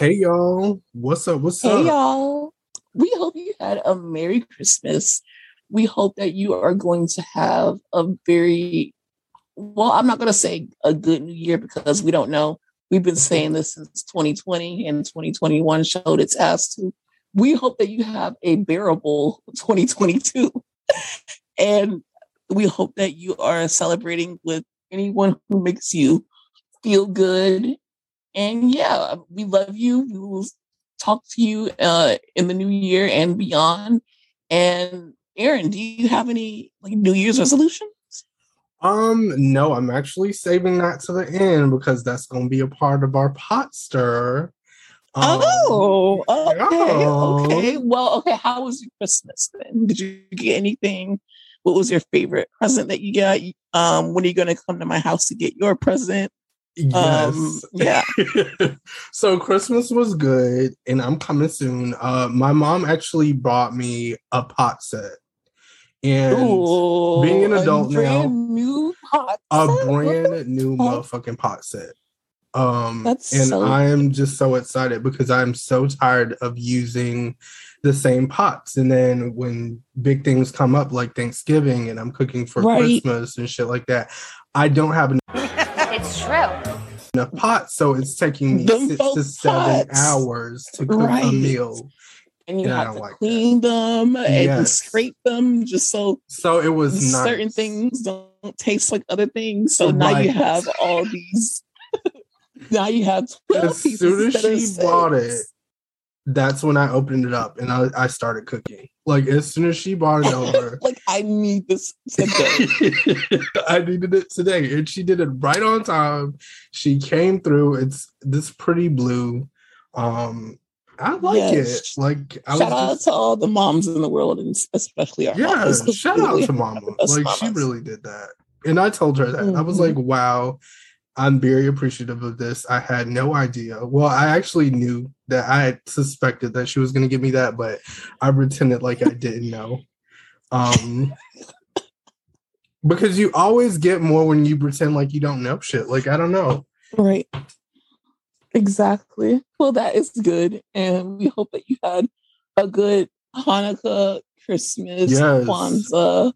Hey y'all, what's up? What's Hey up? Hey y'all. We hope you had a Merry Christmas. We hope that you are going to have a very well, I'm not going to say a good new year because we don't know. We've been saying this since 2020 and 2021 showed its ass to. We hope that you have a bearable 2022. and we hope that you are celebrating with anyone who makes you feel good. And yeah, we love you. We will talk to you uh, in the new year and beyond. And Aaron, do you have any like New Year's resolutions? Um, no, I'm actually saving that to the end because that's gonna be a part of our pot stir. Um, oh, okay, okay. Well, okay. How was your Christmas then? Did you get anything? What was your favorite present that you got? Um, when are you going to come to my house to get your present? Yes. Um, yeah. so Christmas was good, and I'm coming soon. Uh, my mom actually bought me a pot set, and Ooh, being an a adult now, brand new pot a set? What brand the new motherfucking pot set. Um, That's and so I am just so excited because I'm so tired of using the same pots. And then when big things come up like Thanksgiving and I'm cooking for Right. Christmas and shit like that, I don't have It's true. enough pots. So it's taking me Them six to folk seven pots. hours to cook a meal. and you Yeah, I have don't to like that. clean them and Yes. scrape them just so So it was certain nice. things don't taste like other things. So now you have all these. now you have twelve As pieces soon as instead of she bought it, that's when I opened it up and I, I started cooking. Like as soon as she brought it over, like I need this today. I needed it today, and she did it right on time. She came through. It's this pretty blue. Um, I like Yes. it. Like I Shout out just, to all the moms in the world, and especially our yeah. mamas. 'cause Shout out to Mama. Like she really did that, and I told her that. I was Mhm. like, wow. I'm very appreciative of this. I had no idea. Well, I actually knew that I had suspected that she was going to give me that, but I pretended like I didn't know. Um, because you always get more when you pretend like you don't know shit. Like I don't know. Right. Exactly. Well, that is good. And we hope that you had a good Hanukkah, Christmas, Yes. Kwanzaa,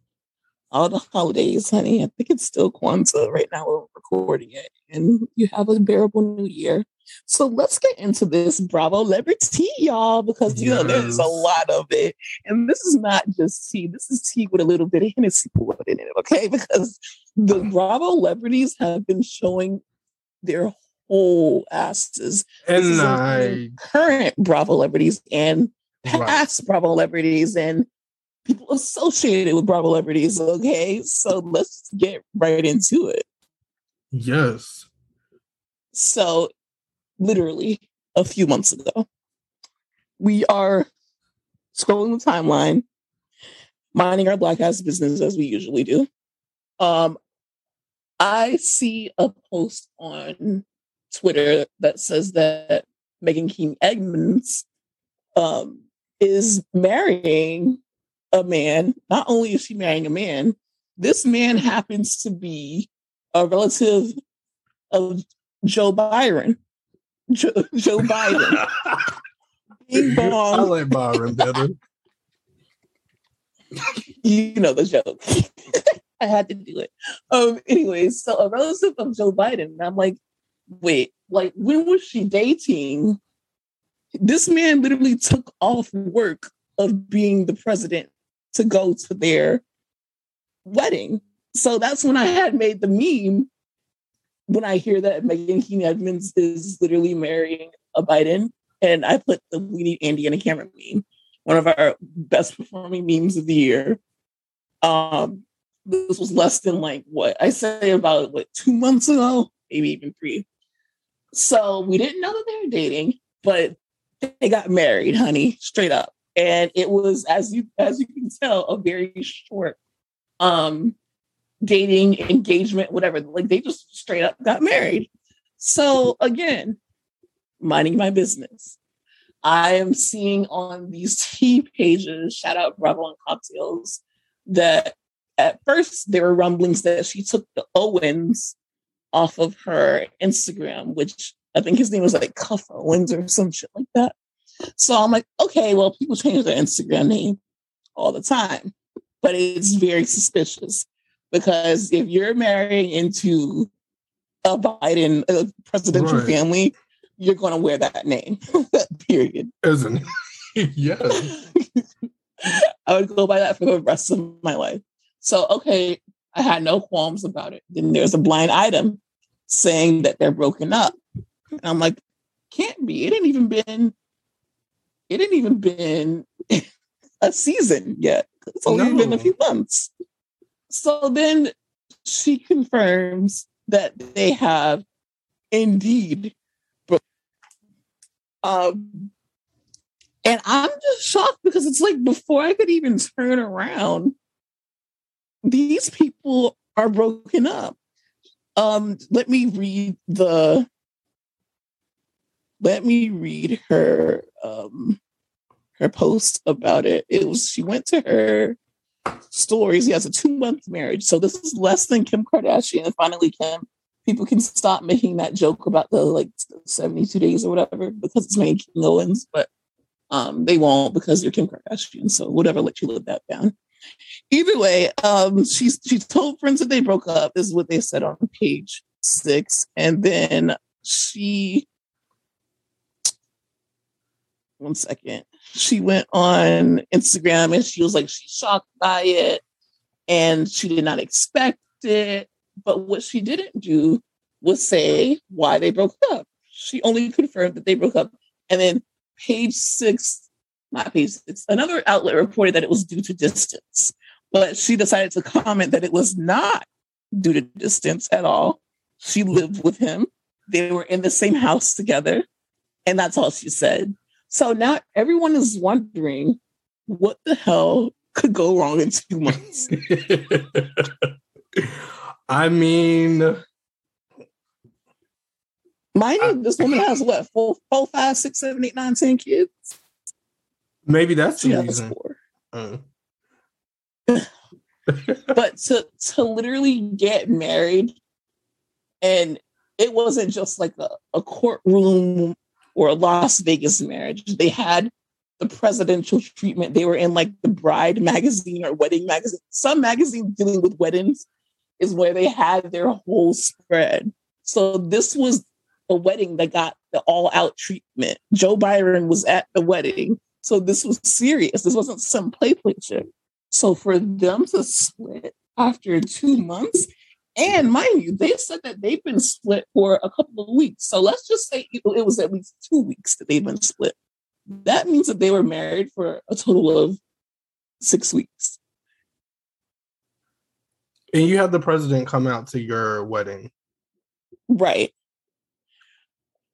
all the holidays, honey. I think it's still Kwanzaa right now. We're recording it. And you have a bearable new year. So let's get into this Bravo Liberty, y'all, because you know there's a lot of it. And this is not just tea. This is tea with a little bit of Hennessy poured in it, okay? Because the Bravo celebrities have been showing their whole asses. And I current Bravo celebrities and Right. past Bravo celebrities and people associated with Bravo celebrities. Okay, so let's get right into it. yes. So, literally a few months ago, we are scrolling the timeline, minding our black ass business as we usually do. Um, I see a post on Twitter that says that Meghan King Edmonds um, is marrying a man. Not only is she marrying a man, this man happens to be a relative of Joe Byron. Joe, Joe Biden. Bing I like Byron better. You know the joke. I had to do it. Um, anyways, so a relative of Joe Biden. And I'm like, wait, like when was she dating this man literally took off work of being the president to go to their wedding. So that's when I had made the meme when I hear that Meghan King Edmonds is literally marrying a Biden. And I put the We Need Andy and a Camera meme, one of our best performing memes of the year. Um, this was less than like what I say about what two months ago, maybe even three. So we didn't know that they were dating, but they got married, honey, straight up. And it was as you as you can tell, a very short um dating engagement, whatever. Like they just straight up got married. So again, minding my business. I am seeing on these tea pages, shout out Bravo and Cocktails, that at first there were rumblings that she took the Owens off of her Instagram, which I think his name was like Cuffe Owens or some shit like that. So I'm like, okay, well, people change their Instagram name all the time, but it's very suspicious because if you're marrying into a Biden a presidential right. family, you're going to wear that name. Period. Isn't yeah. I would go by that for the rest of my life. So, okay, I had no qualms about it. Then there's a blind item saying that they're broken up. And I'm like, can't be. It ain't even been, it ain't even been a season yet. It's only no. been a few months. So then she confirms that they have indeed um, and I'm just shocked because it's like before I could even turn around, these people are broken up. Um, let me read the let me read her um her post about it. It was she went to her stories. He has a two month marriage. So this is less than Kim Kardashian. Finally, Kim, people can stop making that joke about the like 72 days or whatever because it's making Owens, but um, they won't because you're Kim Kardashian. So whatever, let you live that down. Either way, um, she's she told friends that they broke up, This is what they said on page six. And then she one second. She went on Instagram and she was like, she's shocked by it and she did not expect it. But what she didn't do was say why they broke up. She only confirmed that they broke up. And then page six, not page six, another outlet reported that it was due to distance. But she decided to comment that it was not due to distance at all. She lived with him. They were in the same house together. And that's all she said. So now everyone is wondering what the hell could go wrong in two months. I mean, mind you, this woman has what four, four, five, six, seven, eight, nine, ten kids. Maybe that's the reason. Uh. but to to literally get married, and it wasn't just like a, a courtroom or a Las Vegas marriage. They had the presidential treatment. They were in like the Bride magazine or Wedding magazine. Some magazine dealing with weddings is where they had their whole spread. So this was a wedding that got the all out treatment. Joe Byron was at the wedding. So this was serious. This wasn't some play play shit. So for them to split after two months, and mind you, they said that they've been split for a couple of weeks. So let's just say it was at least two weeks that they've been split. That means that they were married for a total of six weeks. And you had the president come out to your wedding. Right.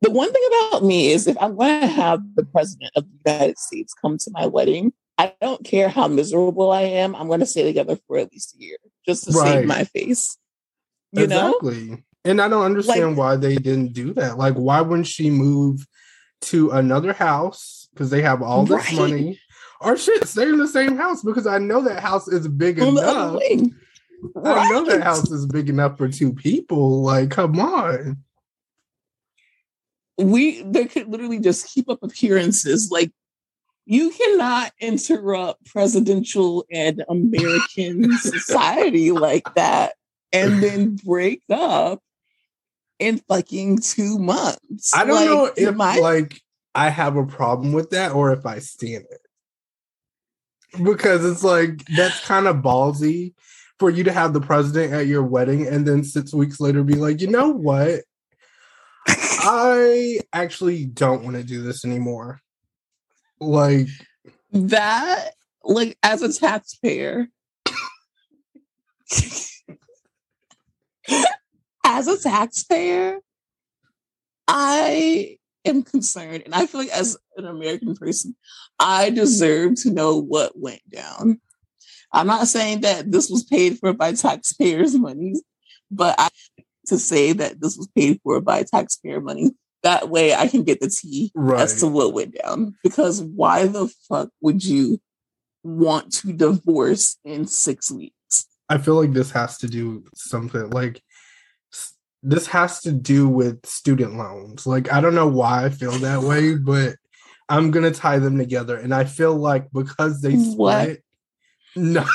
The one thing about me is if I'm going to have the president of the United States come to my wedding, I don't care how miserable I am. I'm going to stay together for at least a year just to right. save my face. You exactly. know? And I don't understand like, why they didn't do that. Like, why wouldn't she move to another house because they have all this right. money? Or shit, stay in the same house because I know that house is big enough. Right. I know that house is big enough for two people. Like, come on. We they could literally just keep up appearances. Like, you cannot interrupt presidential and American society like that and then break up in fucking two months. I don't like, know if my- like I have a problem with that or if I stand it. Because it's like that's kind of ballsy for you to have the president at your wedding and then six weeks later be like, you know what? I actually don't want to do this anymore. Like that, like as a taxpayer, as a taxpayer, I am concerned, and I feel like as an American person, I deserve to know what went down. I'm not saying that this was paid for by taxpayers' money, but I to say that this was paid for by taxpayer money. That way I can get the tea right. as to what went down. Because why the fuck would you want to divorce in six weeks? I feel like this has to do something like this has to do with student loans. Like I don't know why I feel that way, but I'm gonna tie them together. And I feel like because they split, what? no.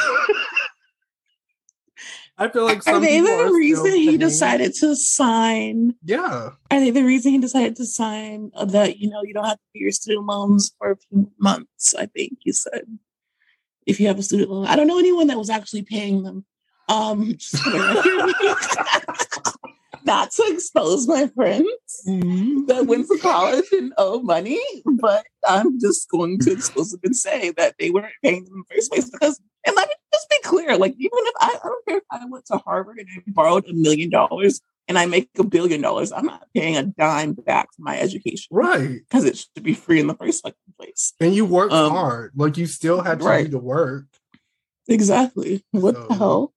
I feel like are they the reason he decided to sign? Yeah. Are they the reason he decided to sign uh, that you know you don't have to pay your student loans for a few months? I think you said if you have a student loan. I don't know anyone that was actually paying them. Um, not to expose my friends mm-hmm. that went to college and owe money, but I'm just going to expose them and say that they weren't paying them in the first place. Because, and let me just be clear, like even if I, I don't care if I went to Harvard and I borrowed a million dollars and I make a billion dollars, I'm not paying a dime back for my education, right? Because it should be free in the first place. And you work um, hard, like you still had to right. do the work. Exactly. What so. the hell?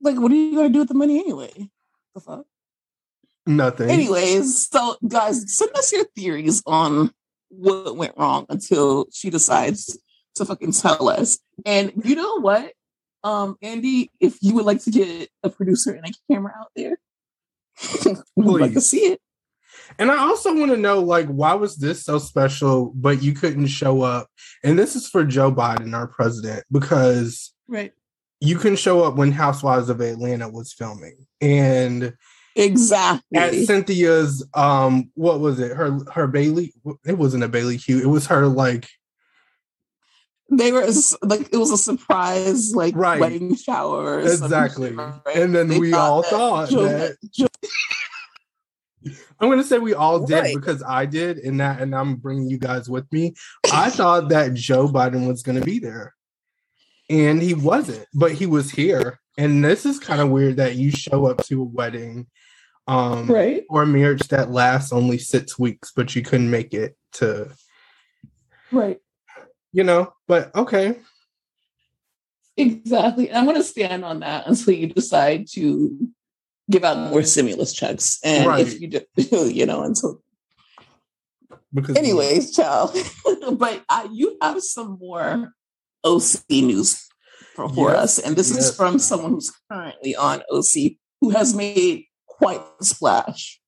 Like, what are you gonna do with the money anyway? The fuck? Nothing. Anyways, so guys, send us your theories on what went wrong until she decides to fucking tell us. And you know what? Um, Andy, if you would like to get a producer and a camera out there, like to see it. And I also want to know, like, why was this so special, but you couldn't show up? And this is for Joe Biden, our president, because right, you can show up when Housewives of Atlanta was filming, and Exactly. At Cynthia's um what was it? Her her Bailey it wasn't a Bailey Q. It was her like they were like it was a surprise like right. wedding shower exactly right? and then they we all thought that i'm going to say we all did right. because i did and that and i'm bringing you guys with me i thought that joe biden was going to be there and he wasn't but he was here and this is kind of weird that you show up to a wedding um right or a marriage that lasts only six weeks but you couldn't make it to right you know but okay exactly i'm going to stand on that until you decide to give out more stimulus checks and right. if you do you know until because anyways child but uh, you have some more oc news for, for yes, us and this yes. is from someone who's currently on oc who has made quite the splash.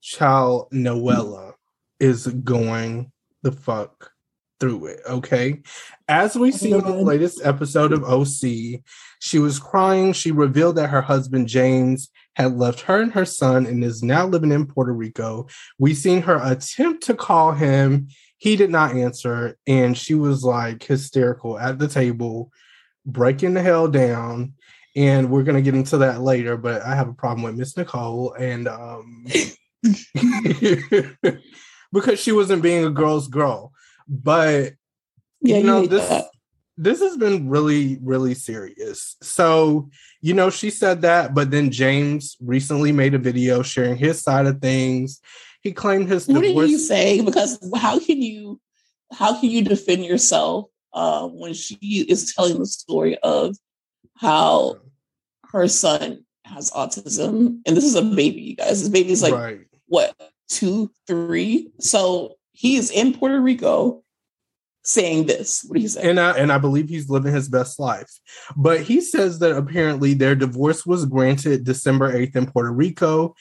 Child Noella is going the fuck through it. Okay. As we see in the latest episode of OC, she was crying. She revealed that her husband James had left her and her son and is now living in Puerto Rico. We seen her attempt to call him. He did not answer, and she was like hysterical at the table, breaking the hell down and we're gonna get into that later. But I have a problem with Miss Nicole, and um, because she wasn't being a girl's girl. But yeah, you know this. That. This has been really, really serious. So, you know, she said that, but then James recently made a video sharing his side of things. He claimed his what divorce. did you say? Because how can you how can you defend yourself uh, when she is telling the story of how her son has autism, and this is a baby, you guys. This baby's like right. what two, three. So he's in Puerto Rico saying this. What do you say? And I and I believe he's living his best life. But he says that apparently their divorce was granted December 8th in Puerto Rico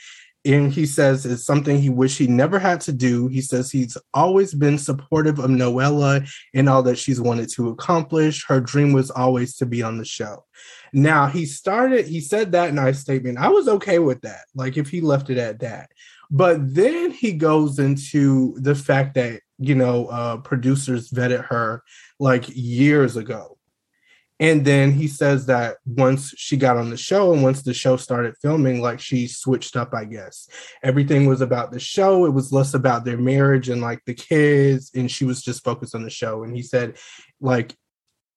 and he says it's something he wished he never had to do. He says he's always been supportive of Noella and all that she's wanted to accomplish. Her dream was always to be on the show. Now he started, he said that our statement. I was okay with that, like if he left it at that. But then he goes into the fact that, you know, uh, producers vetted her like years ago. And then he says that once she got on the show and once the show started filming, like she switched up, I guess. Everything was about the show. It was less about their marriage and like the kids. And she was just focused on the show. And he said, like,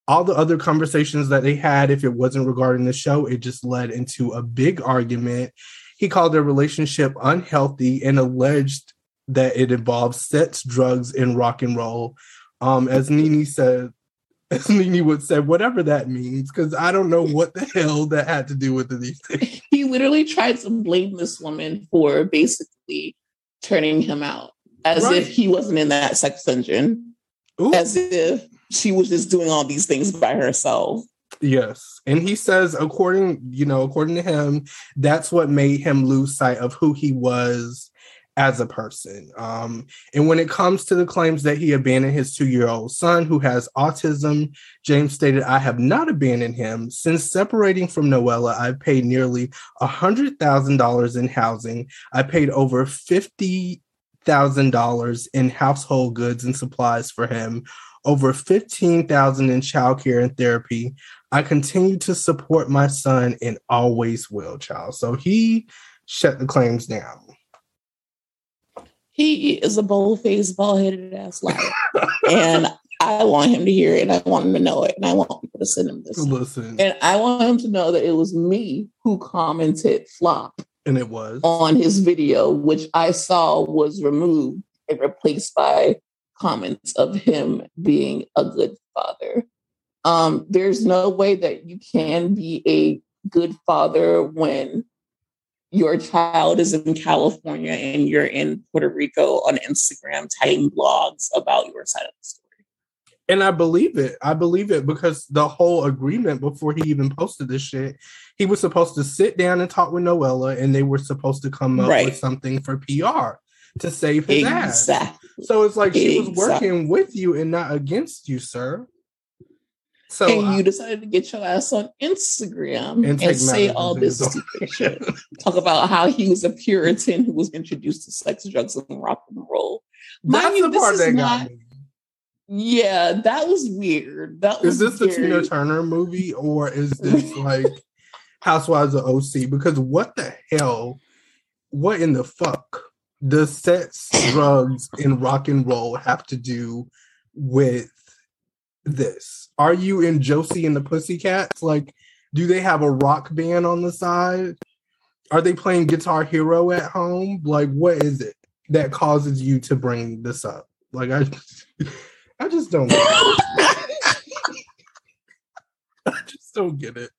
all the other conversations that they had, if it wasn't regarding the show, it just led into a big argument. He called their relationship unhealthy and alleged that it involved sex, drugs, and rock and roll. Um, as NeNe said, as NeNe would say, whatever that means, because I don't know what the hell that had to do with anything. He literally tried to blame this woman for basically turning him out, as Right. if he wasn't in that sex dungeon, Ooh. as if she was just doing all these things by herself. Yes. And he says, according, you know, according to him, that's what made him lose sight of who he was as a person. Um, and when it comes to the claims that he abandoned his two-year-old son who has autism, James stated, I have not abandoned him. Since separating from Noella, I've paid nearly a hundred thousand dollars in housing. I paid over fifty thousand dollars in household goods and supplies for him, over fifteen thousand in childcare and therapy. I continue to support my son and always will, child. So he shut the claims down. He is a bold-faced, bald-headed ass liar, and I want him to hear it, and I want him to know it, and I want people to send him this. Listen, And I want him to know that it was me who commented flop and it was. on his video, which I saw was removed and replaced by comments of him being a good father. Um, there's no way that you can be a good father when your child is in California and you're in Puerto Rico on Instagram typing blogs about your side of the story. And I believe it. I believe it because the whole agreement before he even posted this shit, he was supposed to sit down and talk with Noella, and they were supposed to come up Right. with something for PR to save his ass. So it's like she was working with you and not against you, sir. So and you uh, decided to get your ass on Instagram And and, say all this his stupid shit. Talk about how he was a Puritan who was introduced to sex, drugs, and rock and roll. Mind that's you, the this part is that not- got me. Yeah, that was weird. That Is was this the Tina Turner movie or is this like Housewives of OC? Because what the hell? What in the fuck does sex, drugs, and rock and roll have to do with this? Are you in Josie and the Pussycats? Like, do they have a rock band on the side? Are they playing Guitar Hero at home? Like, what is it that causes you to bring this up? Like, I, I just don't. I just don't get it.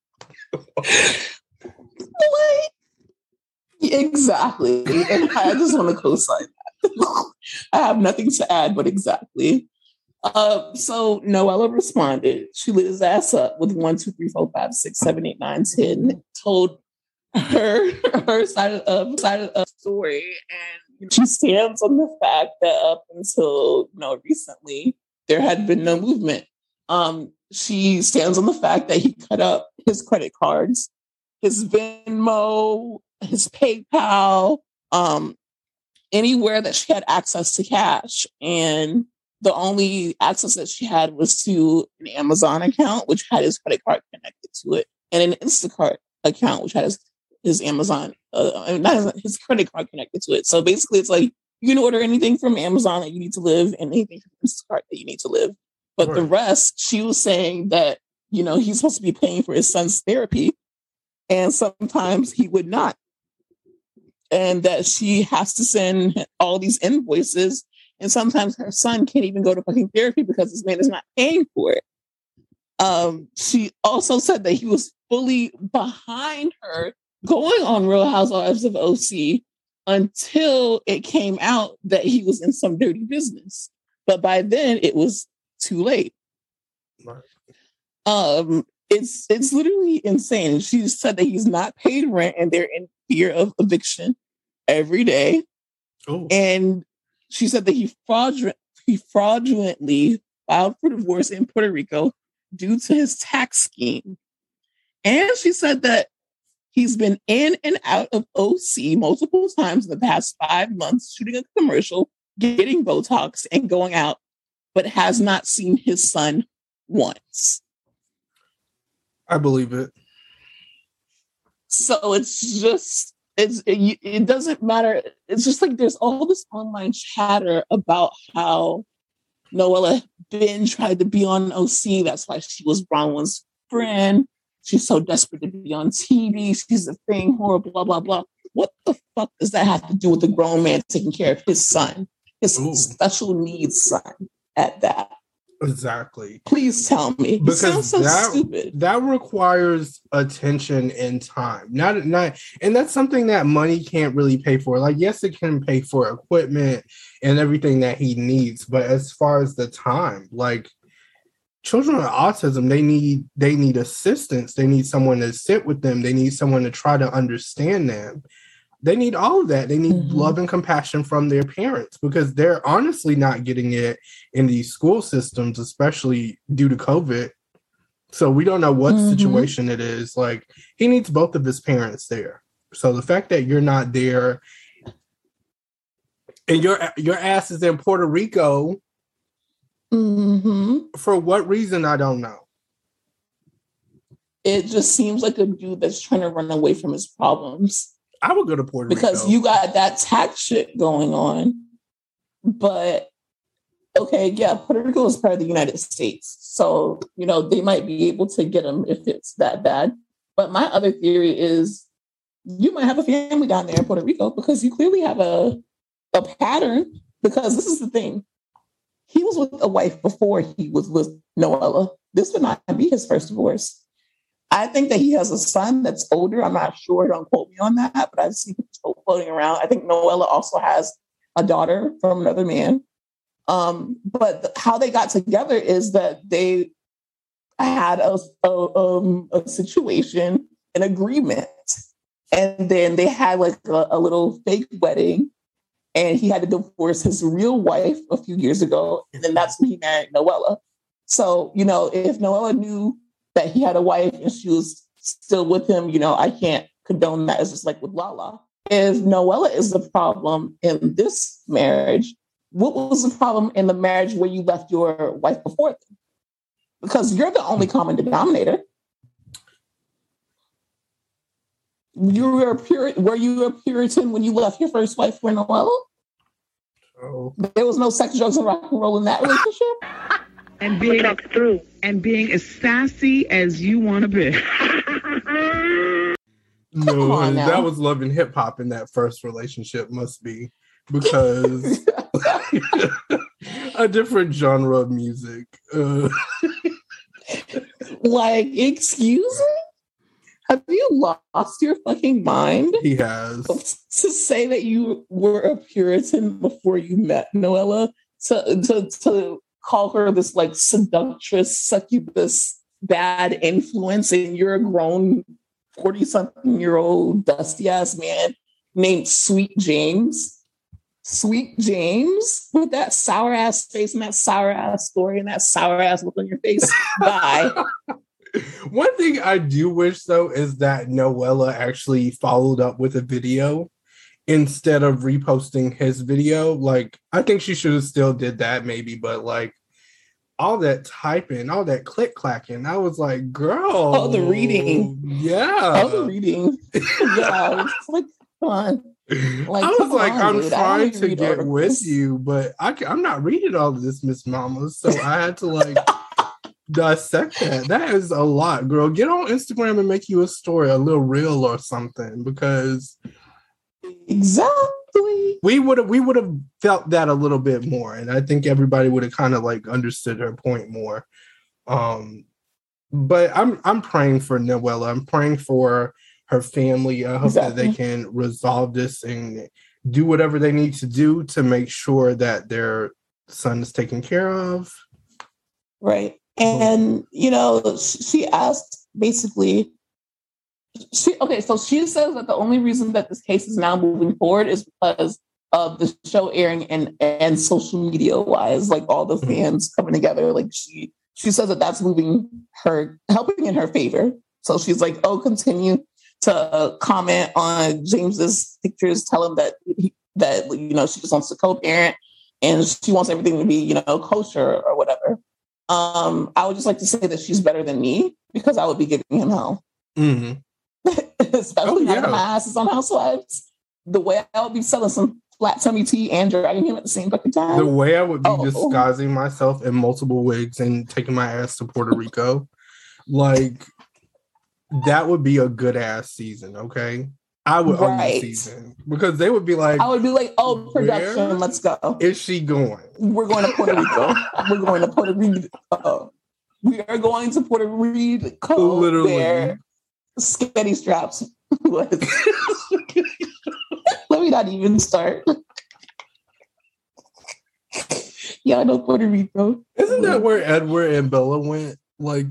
Like, exactly. And I just want to co-sign that. I have nothing to add, but exactly. Uh, so Noella responded. She lit his ass up with one, two, three, four, five, six, seven, eight, nine, ten. Told her her side of uh, side of the story, and she stands on the fact that up until you know recently there had been no movement. Um, she stands on the fact that he cut up his credit cards, his Venmo, his PayPal, um, anywhere that she had access to cash. And the only access that she had was to an Amazon account, which had his credit card connected to it, and an Instacart account, which had his, his Amazon, uh, I mean, not his, his credit card connected to it. So basically, it's like you can order anything from Amazon that you need to live and anything from Instacart that you need to live. But the rest, she was saying that, you know, he's supposed to be paying for his son's therapy. And sometimes he would not. And that she has to send all these invoices. And sometimes her son can't even go to fucking therapy because this man is not paying for it. Um, she also said that he was fully behind her going on Real Housewives of OC until it came out that he was in some dirty business. But by then it was too late. Right. Um, it's it's literally insane. She said that he's not paid rent and they're in fear of eviction every day. Oh, And she said that he fraudulent he fraudulently filed for divorce in Puerto Rico due to his tax scheme. And she said that He's been in and out of OC multiple times in the past five months, shooting a commercial, getting Botox, and going out, but has not seen his son once. I believe it. So it's just it's it, it doesn't matter. It's just like there's all this online chatter about how Noella Ben tried to be on OC. That's why she was Bronwyn's friend. She's so desperate to be on TV. She's a thing, horrible, blah, blah, blah. What the fuck does that have to do with a grown man taking care of his son, his Ooh. special needs son at that? Exactly. Please tell me. Because so that, stupid. that requires attention and time. Not not and that's something that money can't really pay for. Like, yes, it can pay for equipment and everything that he needs, but as far as the time, like children with autism, they need they need assistance. They need someone to sit with them. They need someone to try to understand them they need all of that. They need mm-hmm. love and compassion from their parents because they're honestly not getting it in these school systems, especially due to COVID. So we don't know what mm-hmm. situation it is. Like he needs both of his parents there. So the fact that you're not there and your your ass is in Puerto Rico, mm-hmm. for what reason I don't know. It just seems like a dude that's trying to run away from his problems. I would go to Puerto Rico. because Rico. you got that tax shit going on. But okay, yeah, Puerto Rico is part of the United States. So, you know, they might be able to get them if it's that bad. But my other theory is you might have a family down there in Puerto Rico because you clearly have a, a pattern. Because this is the thing he was with a wife before he was with Noella. This would not be his first divorce. I think that he has a son that's older. I'm not sure. Don't quote me on that, but I've seen people floating around. I think Noella also has a daughter from another man. Um, but how they got together is that they had a, a, um, a situation, an agreement, and then they had like a, a little fake wedding. And he had to divorce his real wife a few years ago, and then that's when he married Noella. So you know, if Noella knew that he had a wife and she was still with him, you know, I can't condone that. It's just like with Lala. If Noella is the problem in this marriage, what was the problem in the marriage where you left your wife before them? Because you're the only common denominator. You were a Pur- were you a Puritan when you left your first wife for Noella? Oh. There was no sex, drugs, and rock and roll in that relationship. And being talk through and being as sassy as you want to be. no, that was love and hip hop in that first relationship must be because a different genre of music. Uh. like, excuse me? Have you lost your fucking mind? He has. To say that you were a Puritan before you met Noella, to, to, to call her this like seductress, succubus, bad influence, and you're a grown 40 something year old dusty ass man named Sweet James. Sweet James with that sour ass face and that sour ass story and that sour ass look on your face. Bye. One thing I do wish though is that Noella actually followed up with a video instead of reposting his video. Like, I think she should have still did that maybe, but like all that typing, all that click clacking, I was like, girl. All the reading. Yeah. All the reading. yeah. It's like, come on. Like, I was like, on, I'm dude. trying to get articles. with you, but I, I'm not reading all of this, Miss Mama. So I had to like dissect that. That is a lot, girl. Get on Instagram and make you a story, a little reel or something, because Exactly. We would have we would have felt that a little bit more, and I think everybody would have kind of like understood her point more. Um, but I'm I'm praying for Noella. I'm praying for her family. I hope exactly. that they can resolve this and do whatever they need to do to make sure that their son is taken care of. Right. And you know, she asked basically she okay, so she says that the only reason that this case is now moving forward is because of the show airing and and social media wise, like all the mm-hmm. fans coming together. Like she she says that that's moving her helping in her favor. So she's like, oh, continue to comment on James's pictures, tell him that he, that you know she just wants to co-parent and she wants everything to be you know kosher or whatever. Um, I would just like to say that she's better than me because I would be giving him hell, hmm especially Oh, yeah. that my ass is on Housewives. The way I would be selling some flat tummy tea and dragging him at the same fucking time. The way I would be Oh. disguising myself in multiple wigs and taking my ass to Puerto Rico, like that would be a good ass season. Okay, I would own the season because they would be like, I would be like, "Oh, production, let's go. "Is she going?" We're going to Puerto Rico. We're going to Puerto Rico. We are going to Puerto Rico. Literally. Where sketty straps was. Let me not even start. yeah, I know Puerto Rico. Isn't that where Edward and Bella went? Like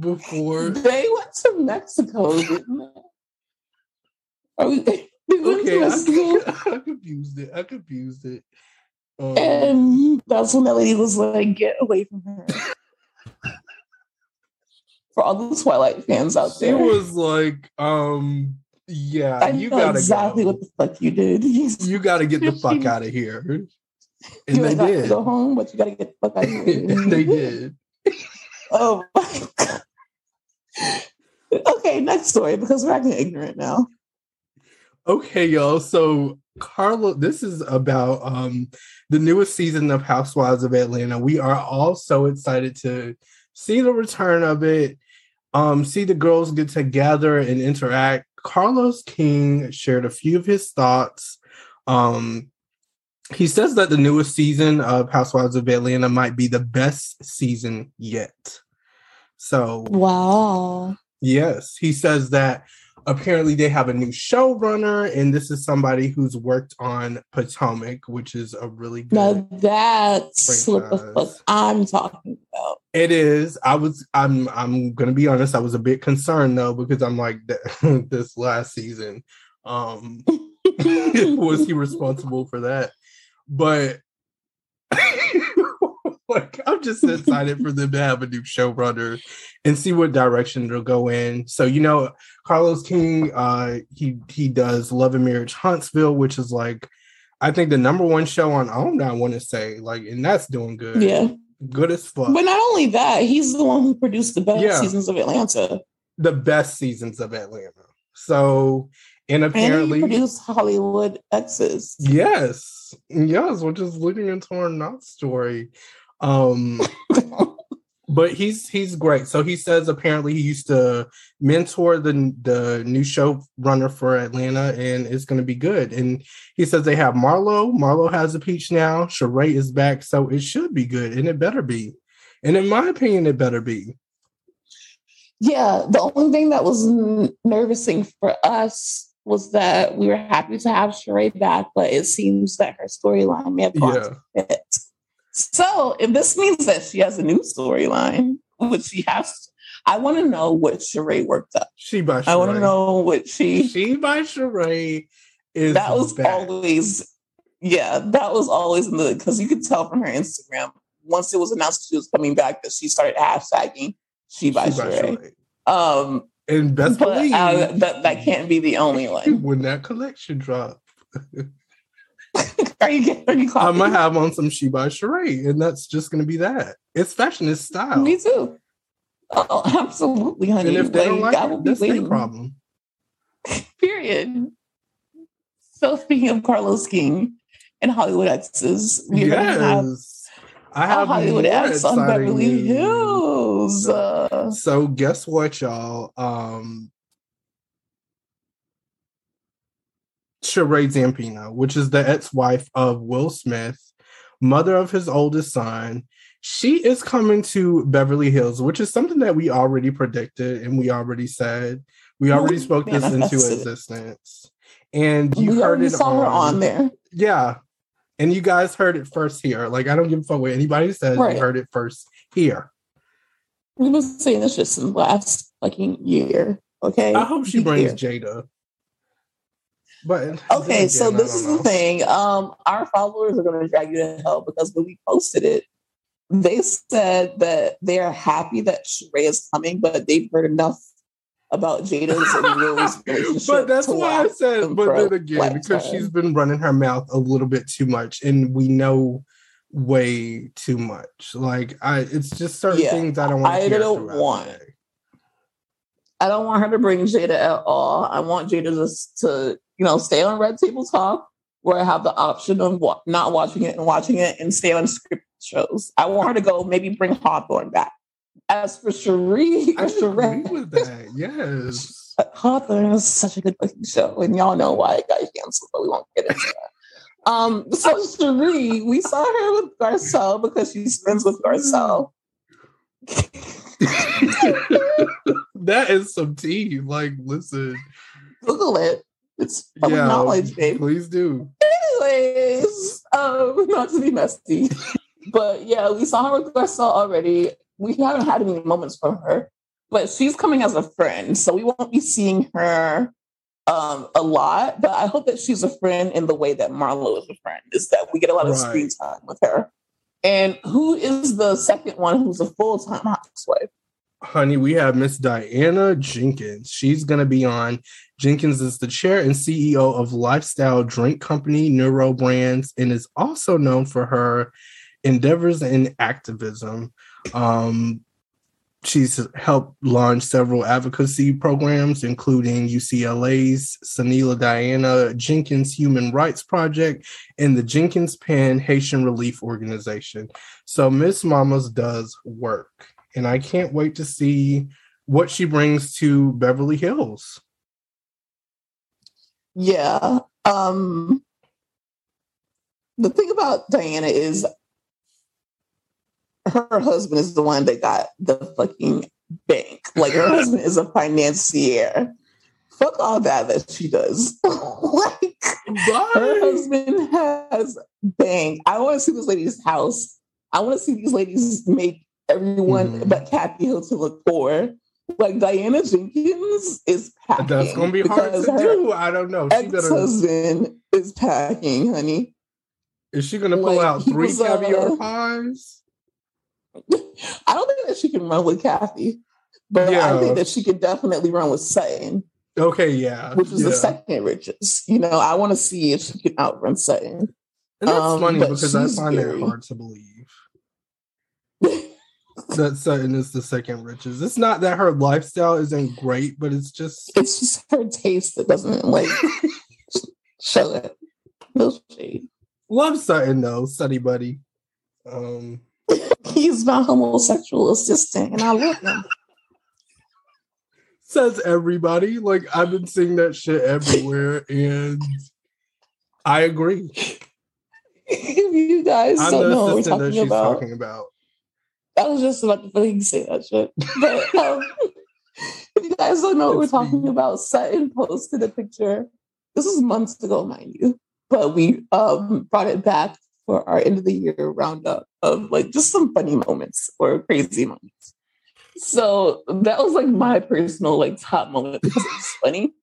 before? They went to Mexico, didn't they? Are we, they went Okay, to I, I confused it. I confused it. Um, and that's when that lady was like, "Get away from her." For all the Twilight fans out she there, was like, um, yeah, I you know gotta exactly go. what the fuck you did. You, gotta get the fuck out of here. And you they did. go home, but you got to get the fuck out of here. they did. Oh my god. Okay, next story because we're acting ignorant now. Okay, y'all. So Carlo, this is about um the newest season of Housewives of Atlanta. We are all so excited to see the return of it. Um, see the girls get together and interact. Carlos King shared a few of his thoughts. Um, he says that the newest season of Housewives of Atlanta might be the best season yet. So Wow. Yes, he says that apparently they have a new showrunner, and this is somebody who's worked on Potomac, which is a really good. Now that's what the fuck I'm talking about. It is. I was. I'm. I'm gonna be honest. I was a bit concerned though because I'm like this last season. Um, was he responsible for that? But like, I'm just excited for them to have a new showrunner and see what direction they'll go in. So you know, Carlos King, uh, he he does Love and Marriage Huntsville, which is like. I think the number one show on OWN, I want to say, like, and that's doing good. Yeah. Good as fuck. But not only that, he's the one who produced the best Yeah. seasons of Atlanta. the best seasons of Atlanta. So, and And apparently, he produced Hollywood Exes. yes, yes, which is leading into our not story. Um, but he's he's great. So he says apparently he used to mentor the the new show runner for Atlanta, and it's going to be good. And he says they have Marlo. Marlo has a peach now. Sheree is back, so it should be good, and it better be. And in my opinion, it better be. Yeah, the only thing that was nervousing for us was that we were happy to have Sheree back, but it seems that her storyline may have gone Yeah. to fit. So if this means that she has a new storyline, which she has, I want to know what Sheree worked up. She by Sheree. I want to know what she. She by Sheree is that was always, yeah, that was always in the because you could tell from her Instagram once it was announced she was coming back that she started hashtagging she by She by Sheree. Sheree. Um, And best but believe uh, that that can't be the only one. when that collection drop, Are you are you I'm gonna have on some She by Sheree, and that's just gonna be that. It's fashion, it's style. Me too. Oh, absolutely, honey. And if they don't like I will it, be that's their problem. Period. So speaking of Carlos King and Hollywood exes, we yes, have I a have Hollywood ex on Beverly. Hills. Uh, So guess what, y'all? Um Sheree Zampino, which is the ex-wife of Will Smith, mother of his oldest son. She is coming to Beverly Hills, which is something that we already predicted and we already said. We already spoke this into existence. And you we heard it saw her on there. Yeah. And you guys heard it first here. Like I don't give a fuck what anybody says. Right. You heard it first here. We've been saying this just in the last fucking year. Okay. I hope she Be brings clear. Jada. But Okay, so again, this is the thing. Um, our followers are going to drag you to hell because when we posted it, they said that they are happy that Sheree is coming, but they've heard enough about Jada's and relationship. but that's why I said, but then again, because lifetime. she's been running her mouth a little bit too much, and we know way too much. Like I, it's just certain Yeah, things I don't want. I don't want- I don't want her to bring Jada at all. I want Jada just to, you know, stay on Red Table Talk, where I have the option of wa- not watching it and watching it, and stay on scripted shows. I want her to go. Maybe bring Hawthorne back. As for Cherie, I or agree with that. Yes. Hawthorne is such a good fucking show, and y'all know why it got canceled, but we won't get into that. Um, so Cherie, we saw her with Garcelle because she's friends with Garcelle. that is some tea. Like, listen. Google it. It's public yeah, knowledge, babe. Please do. Anyways, um, not to be messy, but yeah, we saw her with Garcelle already. We haven't had any moments from her, but she's coming as a friend, so we won't be seeing her um, a lot. But I hope that she's a friend in the way that Marlo is a friend. Is that we get a lot of Right. screen time with her. And who is the second one who's a full time housewife? Honey, we have Miss Diana Jenkins. She's going to be on. Jenkins is the chair and CEO of lifestyle drink company Neuro Brands and is also known for her endeavors in activism. Um, she's helped launch several advocacy programs, including UCLA's Sanela Diana Jenkins Human Rights Project and the Jenkins Penn Haitian Relief Organization. So Miss Mamas does work and I can't wait to see what she brings to Beverly Hills. Yeah. Um the thing about Diana is her husband is the one that got the fucking bank. Like her husband is a financier. Fuck all that that she does. like her husband has bank. I want to see this lady's house. I want to see these ladies make everyone Mhm. but Kathy Hilton to look for. Like Diana Jenkins is packing. That's gonna be hard to do. I don't know. She Ex-husband is packing, honey. is she gonna pull like, out three was, uh, caviar pies? I don't think that she can run with Kathy, but I think that she can definitely run with Sutton, Okay, yeah. which is yeah. the second richest. You know, I want to see if she can outrun Sutton. And that's um, funny because I find very- that hard to believe. That Sutton is the second richest. It's not that her lifestyle isn't great, but it's just it's just her taste that doesn't like show it. No shade. love Sutton though, study buddy. Um He's my homosexual assistant, and I love him. says everybody. Like I've been seeing that shit everywhere, and I agree. if you guys I'm don't know what we're talking she's about, talking about. I was just about to fucking say that shit. But um, if you guys don't know what we're It's talking about, Sutton posted a picture. This was months ago, mind you, but we um brought it back for our end of the year roundup of like just some funny moments or crazy moments. So that was like my personal like top moment because it was funny.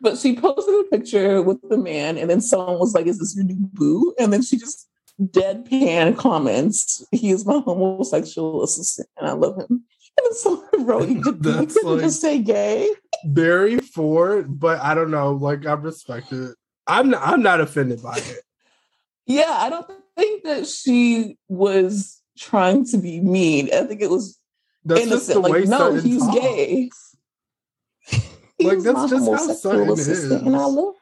But she posted a picture with the man, and then someone was like, "Is this your new boo?" And then she just deadpan comments, "He is my homosexual assistant, and I love him." And then someone wrote, "You could you That's couldn't like- just say gay." Very for it, but I don't know. Like I respect it. I'm not, I'm not offended by it. Yeah, I don't think that she was trying to be mean. I think it was That's just the innocent. way Like, no, he's talks. gay. Like, that's just how homosexual Sutton assistant, and I love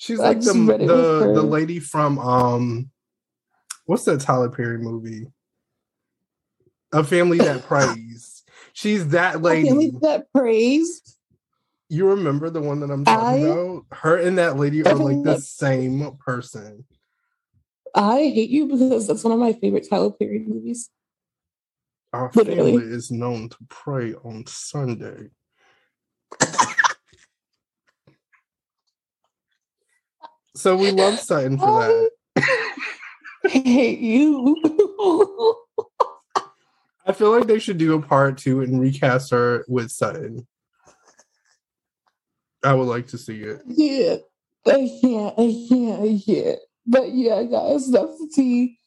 She's I like the just read it with the the lady from um, what's that Tyler Perry movie? A Family That Prays. She's that lady. can't leave that praise. You remember the one that I'm talking I- about? Her and that lady are like the same person. I hate you because that's one of my favorite Tyler Perry movies. Our Literally. family is known to pray on Sunday. So we love Sutton for that. I hate you. I feel like they should do a part two and recast her with Sutton. I would like to see it. yeah, I can't. I can't. I can't. But yeah, guys, that's the tea,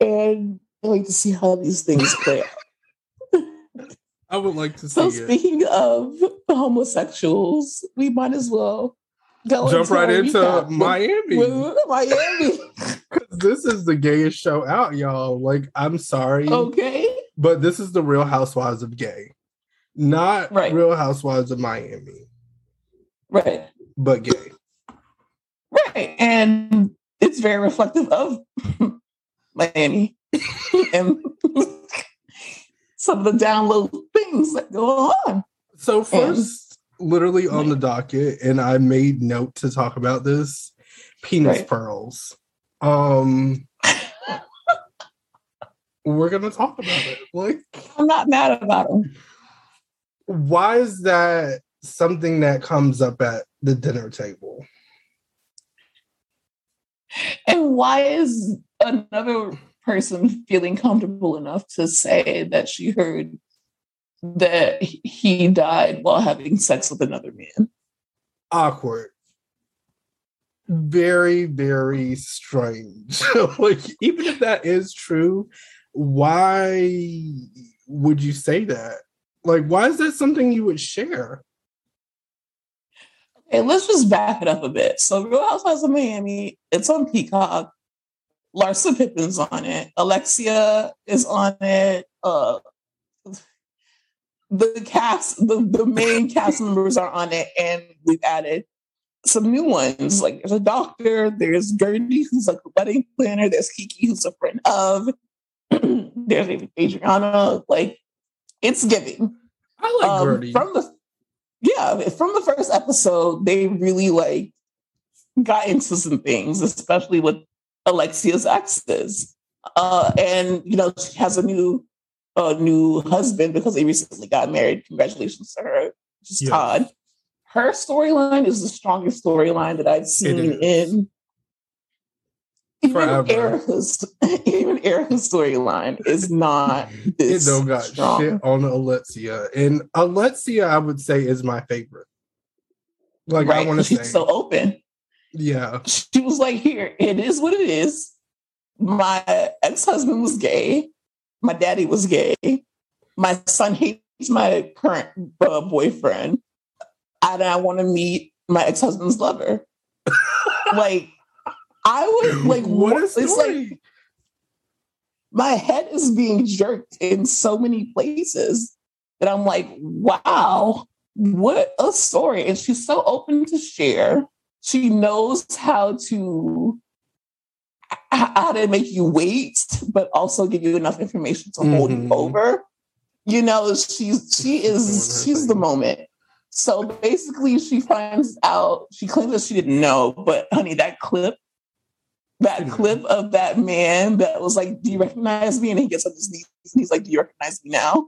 and I like to see how these things play out. I would like to see So it. speaking of homosexuals, we might as well Jump right into Miami. with Miami. Cuz this is the gayest show out, y'all. Like, I'm sorry, okay. but this is the Real Housewives of Gay, not Right. Real Housewives of Miami, Right. but gay. Right. And it's very reflective of Miami and some of the download things that go on. So first, literally on the docket, and I made note to talk about this penis Right. pearls. Um, we're gonna talk about it. Like, I'm not mad about them. why is that something that comes up at the dinner table? And why is another person feeling comfortable enough to say that she heard that he died while having sex with another man? Awkward. Very, very strange. like, even if that is true, why would you say that? Like, why is that something you would share? Okay, let's just back it up a bit. So, Real Housewives of Miami, it's on Peacock. Larsa Pippen's on it. Alexia is on it. Uh, the cast, the, the main cast members are on it, and we've added some new ones. Like there's a doctor, there's Gertie, who's like a wedding planner, there's Kiki, who's a friend of, there's Adriana. Like it's giving I like um, Gertie. from the yeah from the first episode they really like got into some things especially with alexia's exes uh and you know she has a new uh new husband because they recently got married congratulations to her just Yes. todd her storyline is the strongest storyline that i've seen in even Forever. Erica's even Erica's storyline is not it this don't got strong. shit on Alexia. And Alexia, I would say, is my favorite. Like, I want to say, so open. yeah. She was like, "Here, it is what it is." My ex-husband was gay. My daddy was gay. My son hates my current uh, boyfriend, and I want to meet my ex-husband's lover. like, I would like what a It's like my head is being jerked in so many places that I'm like, wow, what a story. And she's so open to share. She knows how to how to make you wait, but also give you enough information to hold you Mhm. over. You know, she's she is she's the moment. So basically, she finds out. She claims that she didn't know, but honey, that clip, that Mhm. clip of that man that was like, "Do you recognize me?" And he gets on his knees and he's like, "Do you recognize me now?"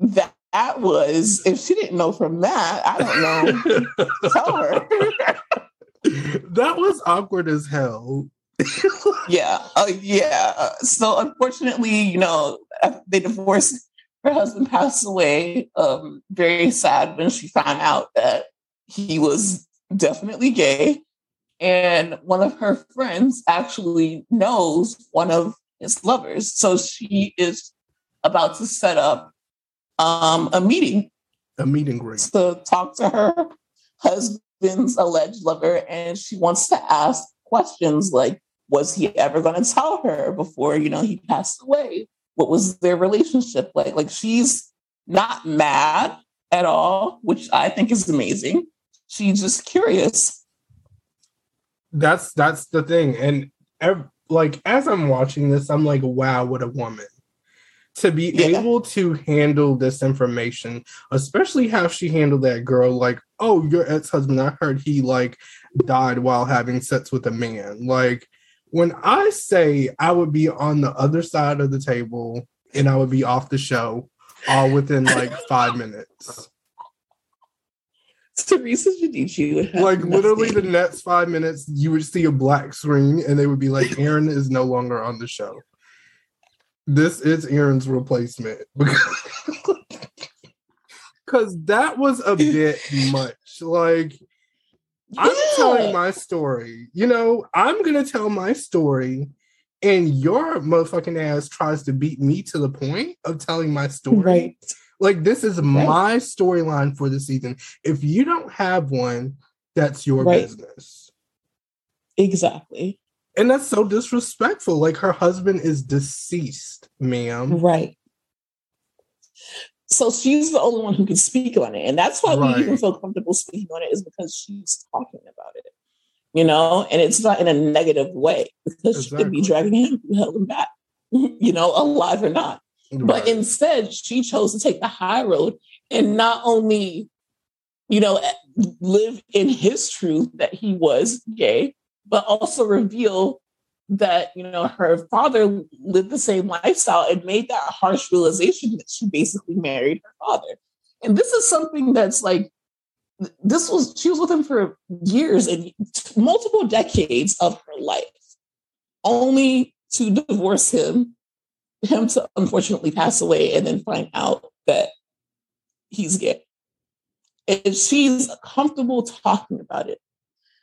That, that was if she didn't know from that, I don't know. Tell her. that was awkward as hell. Yeah, uh, yeah. Uh, So unfortunately, you know, they divorced. Her husband passed away. Um, very sad when she found out that he was definitely gay. And one of her friends actually knows one of his lovers. So she is about to set up um, a meeting A meeting great. to talk to her husband's alleged lover. And she wants to ask questions like, was he ever going to tell her before, you know, he passed away? What was their relationship like? Like she's not mad at all, which I think is amazing. She's just curious. That's that's the thing. And ev- like as I'm watching this, I'm like, wow, what a woman. To be Yeah. able to handle this information, especially how she handled that girl, like, oh, your ex-husband, I heard he like died while having sex with a man. Like when I say I would be on the other side of the table and I would be off the show all within like five minutes. Teresa Giudice would like literally the next five minutes you would see a black screen and they would be like aaron is no longer on the show. This is aaron's replacement because that was a bit much. Like i'm telling my story you know i'm gonna tell my story and your motherfucking ass tries to beat me to the point of telling my story right. Like this is my storyline for the season. If you don't have one, that's your Right. business. Exactly. And that's so disrespectful. Like her husband is deceased, ma'am. Right. So she's the only one who can speak on it. And that's why Right. we even feel comfortable speaking on it, is because she's talking about it. You know, and it's not in a negative way because she could be dragging him, him back, you know, alive or not. But instead, she chose to take the high road and not only, you know, eh, live in his truth that he was gay, but also reveal that, you know, her father lived the same lifestyle and made that harsh realization that she basically married her father. And this is something that's like, this was, she was with him for years and multiple decades of her life, only to divorce him him to unfortunately pass away and then find out that he's gay. And she's comfortable talking about it.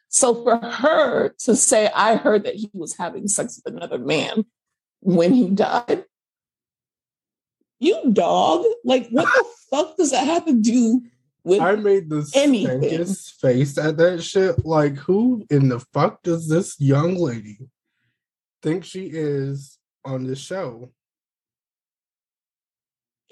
So for her to say, I heard that he was having sex with another man when he died, you dog, like what the fuck does that have to do with I made the anything. stankest face at that shit. Like, who in the fuck does this young lady think she is on this show?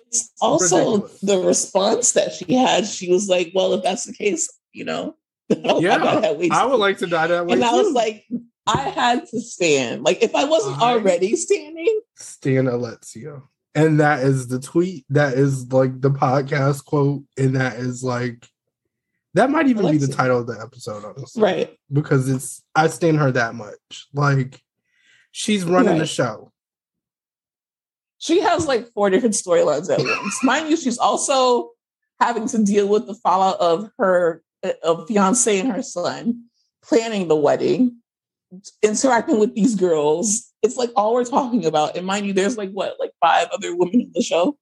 It's also ridiculous. the response that she had. She was like, Well, if that's the case, you know, I Yeah, I would like to die that way. and I was like, I had to stand. Like, if I wasn't I- already standing, stand Alexia. And that is the tweet. That is like the podcast quote. And that is like, that might even be the title of the episode, honestly. right? Because it's, I stand her that much. Like, she's running the show. She has like four different storylines at once. Mind you, she's also having to deal with the fallout of her uh, of fiance and her son, planning the wedding, interacting with these girls. It's like all we're talking about. And mind you, there's like what, like five other women in the show.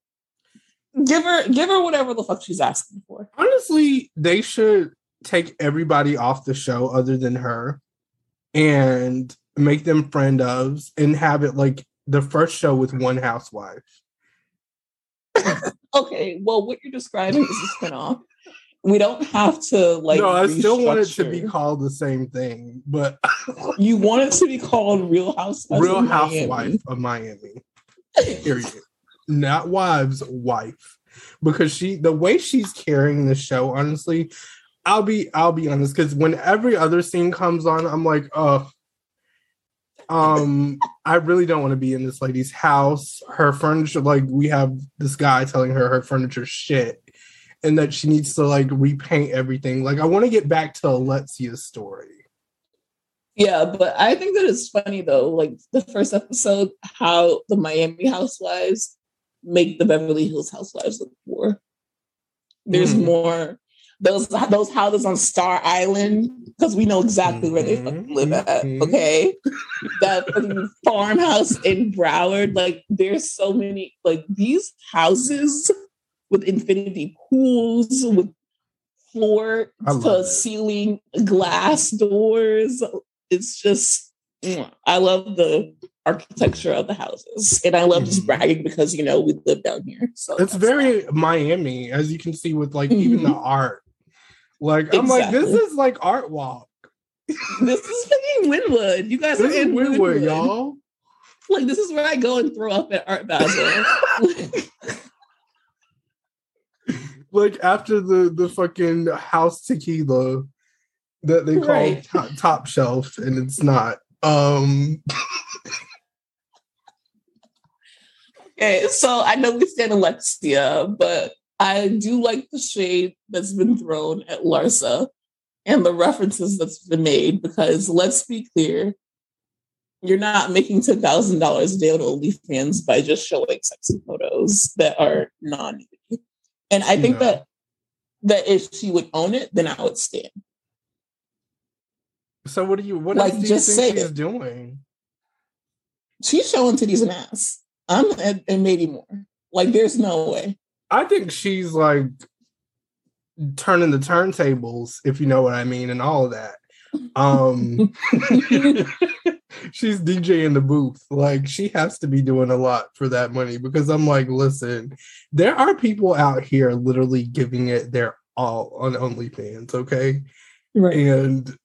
Give her, give her whatever the fuck she's asking for. Honestly, they should take everybody off the show other than her and make them friend ofs and have it like the first show with one housewife. Okay, well, what you're describing is a spinoff. We don't have to like. no, I still want it to be called the same thing, but You want it to be called Real Housewives. Real of Miami. Housewife of Miami. Period. Not wives, wife. Because she the way she's carrying the show, honestly, I'll be I'll be honest, because when every other scene comes on, I'm like, oh, um, I really don't want to be in this lady's house. Her furniture, like we have this guy telling her her furniture shit. And that she needs to like repaint everything. Like I want to get back to Alexia's story. Yeah, but I think that it's funny though. Like the first episode, how the Miami Housewives make the Beverly Hills Housewives look poor. There's Mhm. more those those houses on Star Island because we know exactly where they fucking live at. Mhm. Okay, that farmhouse in Broward. Like there's so many like these houses with infinity pools with floor to it. ceiling glass doors. It's just. I love the architecture of the houses, and I love just Mhm. bragging because you know we live down here. So it's very Miami, as you can see with like even the art. Like I'm like, this Mm-hmm. Is like art walk. this is fucking Wynwood. You guys This are in Wynwood, Wynwood, y'all. Like this is where I go and throw up at Art Basel. Like after the the fucking house tequila that they call Right. top, top shelf, and it's not. Um, okay, so I know we stand Alexia, but I do like the shade that's been thrown at Larsa and the references that's been made because let's be clear, you're not making ten thousand dollars a day on OnlyFans by just showing sexy photos that are non-nudity. And I think No. that that if she would own it, then I would stand. so what do you what Like, do just you say think she's it. doing? She's showing titties and ass. I'm and, and maybe more. Like there's no way. I think she's like turning the turntables, if you know what I mean, and all of that. Um, she's DJ in the booth. Like she has to be doing a lot for that money because I'm like, listen, there are people out here literally giving it their all on OnlyFans. Okay, Right. and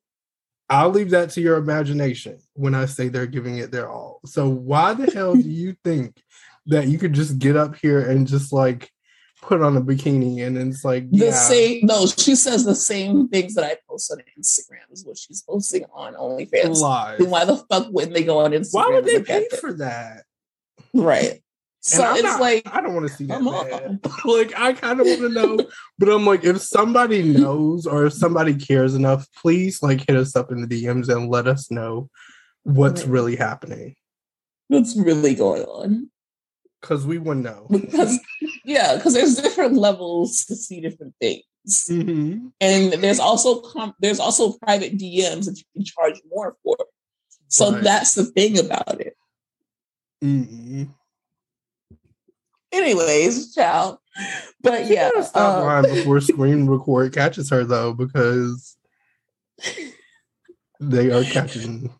I'll leave that to your imagination when I say they're giving it their all. So why the hell do you think that you could just get up here and just like put on a bikini and it's like The yeah, same no, she says the same things that I post on Instagram is what she's posting on OnlyFans. lies. Then why the fuck wouldn't they go on Instagram? Why would they pay for that? Right. So And it's not- like I don't want to see that. like I kind of want to know, but I'm like, if somebody knows or if somebody cares enough, please like hit us up in the DMs and let us know what's Right. really happening what's really going on. because we want to know. Because yeah, because there's different levels to see different things. Mhm. and there's also com- there's also private DMs that you can charge more for. So Right. that's the thing about it. Mhm. Anyways, ciao. But She yeah, stop um, before screen record catches her though, because they are catching.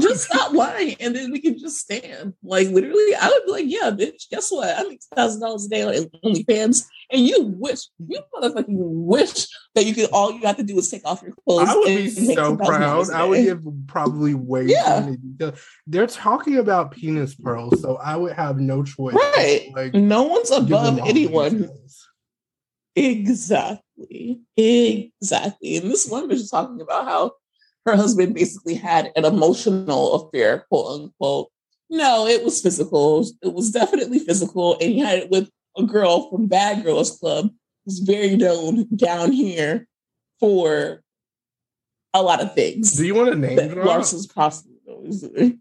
Just stop lying, and then we can just stand. Like literally, I would be like, "Yeah, bitch. Guess what? I make thousand dollars a day on OnlyFans, and you wish, you motherfucking wish that you could. All you have to do is take off your clothes. I would be so proud. I would give probably way Yeah. too many details. They're talking about penis pearls, so I would have no choice. right. Like no one's above anyone. Exactly. Exactly. And this one was just talking about how her husband basically had an emotional affair, quote unquote. No, it was physical. It was definitely physical. And he had it with a girl from Bad Girls Club, who's very known down here for a lot of things. Do you want to name? Larson's crossing.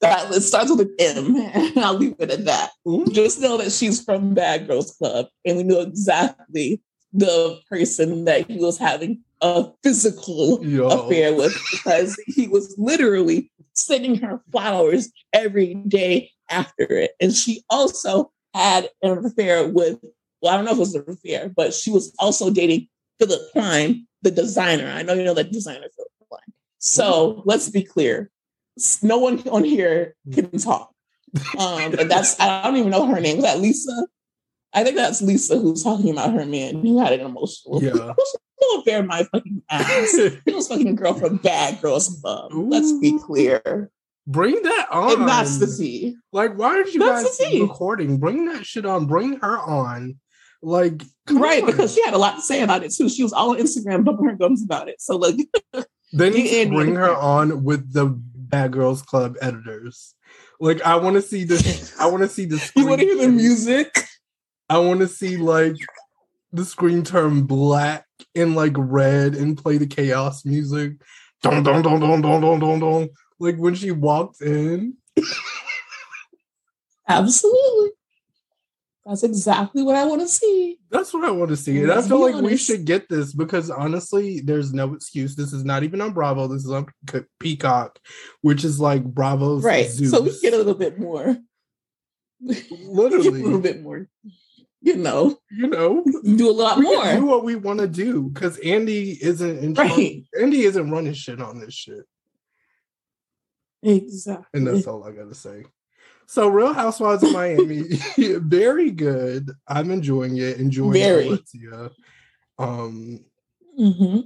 that it starts with an M, and I'll leave it at that. Ooh. Just know that she's from Bad Girls Club, and we know exactly the person that he was having a physical Yo. affair with because he was literally sending her flowers every day after it. And she also had an affair with, well, I don't know if it was an affair, but she was also dating Philipp Plein, the designer. I know you know that designer, Philipp Plein. So let's be clear. No one on here can talk. Um, and that's I don't even know her name. Is that Lisa? I think that's Lisa who's talking about her man who had an emotional Yeah. affair in my fucking ass. He was fucking girl from Bad Girls Club. Let's be clear. Bring that on. And that's the tea. Like, why aren't you That's guys recording? Bring that shit on. Bring her on. Like, Right, on. because she had a lot to say about it too. She was all on Instagram bumping her gums about it. So like They need to bring her on with the Bad Girls Club editors. Like, I want to see this. I want to see the. you want to hear the music? I want to see like the screen turn black and like red and play the chaos music. Dun, dun, dun, dun, dun, dun, dun, dun. Like when she walked in. Absolutely. That's exactly what I want to see. That's what I want to see. And I feel like we should get this because honestly, there's no excuse. This is not even on Bravo. This is on Peacock, which is like Bravo's Right. Zeus. So we get a little bit more. Literally. a little bit more. You know, you know, do a lot we can do what we want to do because Andy isn't in. Right. Andy isn't running shit on this shit. Exactly. And that's all I gotta say. So Real Housewives of Miami, very good. I'm enjoying it. Enjoying Very. Alexia. Um, hmm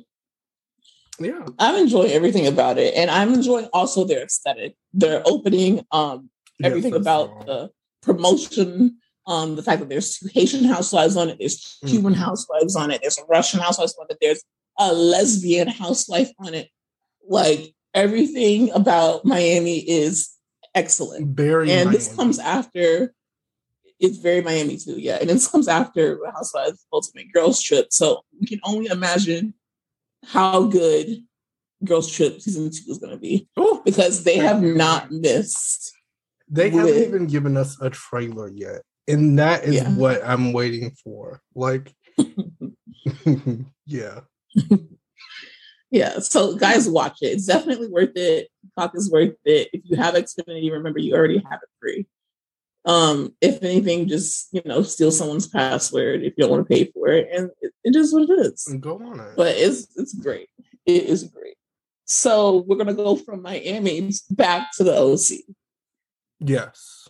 yeah. I'm enjoying everything about it, and I'm enjoying also their aesthetic, their opening, um, everything Yes, about all. the promotion, um, the fact that there's two Haitian housewives on it, there's Cuban Mhm. housewives on it, there's a Russian housewife on it, there's a lesbian housewife on it. Like everything about Miami is excellent. very and this comes after it's very Miami too, yeah. And this comes after Housewives Ultimate Girls Trip. So we can only imagine how good Girls Trip season two is gonna be. Ooh, Because they have not missed. they haven't even given us a trailer yet. And that is Yeah. what I'm waiting for. Like yeah. Yeah. So guys watch it. It's definitely worth it. Talk is worth it. If you have Xfinity, remember you already have it free. Um, if anything, just you know, steal someone's password if you don't want to pay for it, and it, it is what it is. Go on it. But it's it's great. It is great. So we're gonna go from Miami back to the OC. Yes.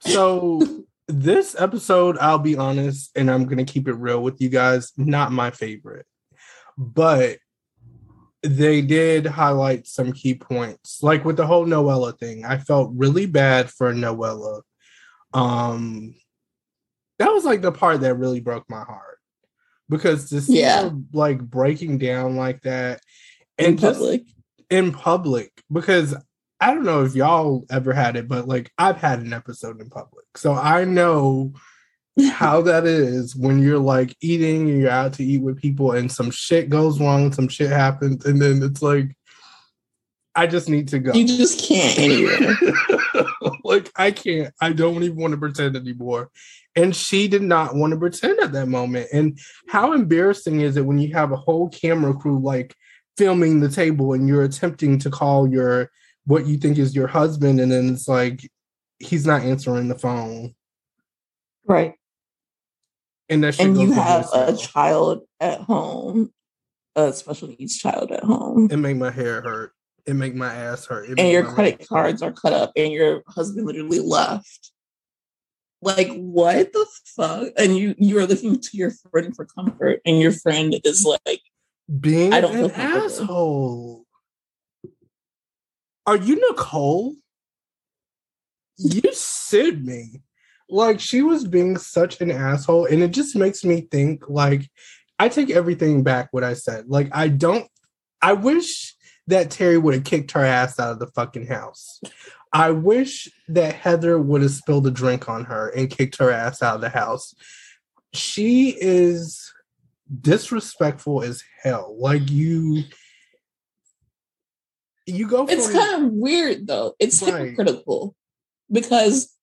So this episode, I'll be honest, and I'm gonna keep it real with you guys, not my favorite. But they did highlight some key points. Like with the whole Noella thing, I felt really bad for Noella. Um that was like the part that really broke my heart. Because to see Yeah. her like breaking down like that In and just public. in public because I don't know if y'all ever had it, but like I've had an episode in public. So I know how that is when you're like eating and you're out to eat with people and some shit goes wrong, some shit happens, and then it's like I just need to go. You just can't anywhere. like I can't, I don't even want to pretend anymore. And she did not want to pretend at that moment. And how embarrassing is it when you have a whole camera crew like filming the table and you're attempting to call your what you think is your husband, and then it's like he's not answering the phone. right. And that And you have a child at home, a special needs child at home. It make my hair hurt. It make my ass hurt. It and your credit legs hurt. cards are cut up and your husband literally left. Like what the fuck? And you you are looking to your friend for comfort, and your friend is like, being I don't an asshole. Are you Nicole? You sued me. Like she was being such an asshole, and it just makes me think like I take everything back what I said. Like I don't I wish that Terry would have kicked her ass out of the fucking house. I wish that Heather would have spilled a drink on her and kicked her ass out of the house. She is disrespectful as hell. Like you you go it's kind of weird though. It's Right. hypocritical because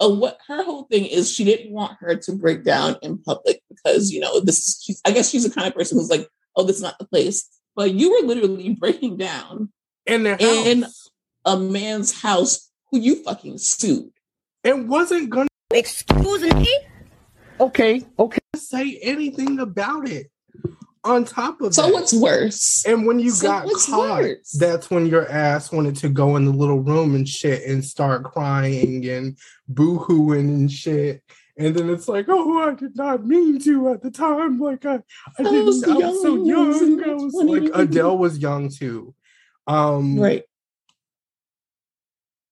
uh, what her whole thing is she didn't want her to break down in public because you know this is she's, I guess she's the kind of person who's like, oh, this is not the place. But you were literally breaking down in their in- a man's house who you fucking sued. and wasn't gonna Excuse me? Okay, okay. say anything about it. On top of that. So that, what's worse? and when you so got caught, worse? that's when your ass wanted to go in the little room and shit and start crying and boo-hooing and shit. And then it's like, oh, I did not mean to at the time. Like I, I, I was didn't. I was so young, I was in young. my I was like Adele was young too. Um, Right.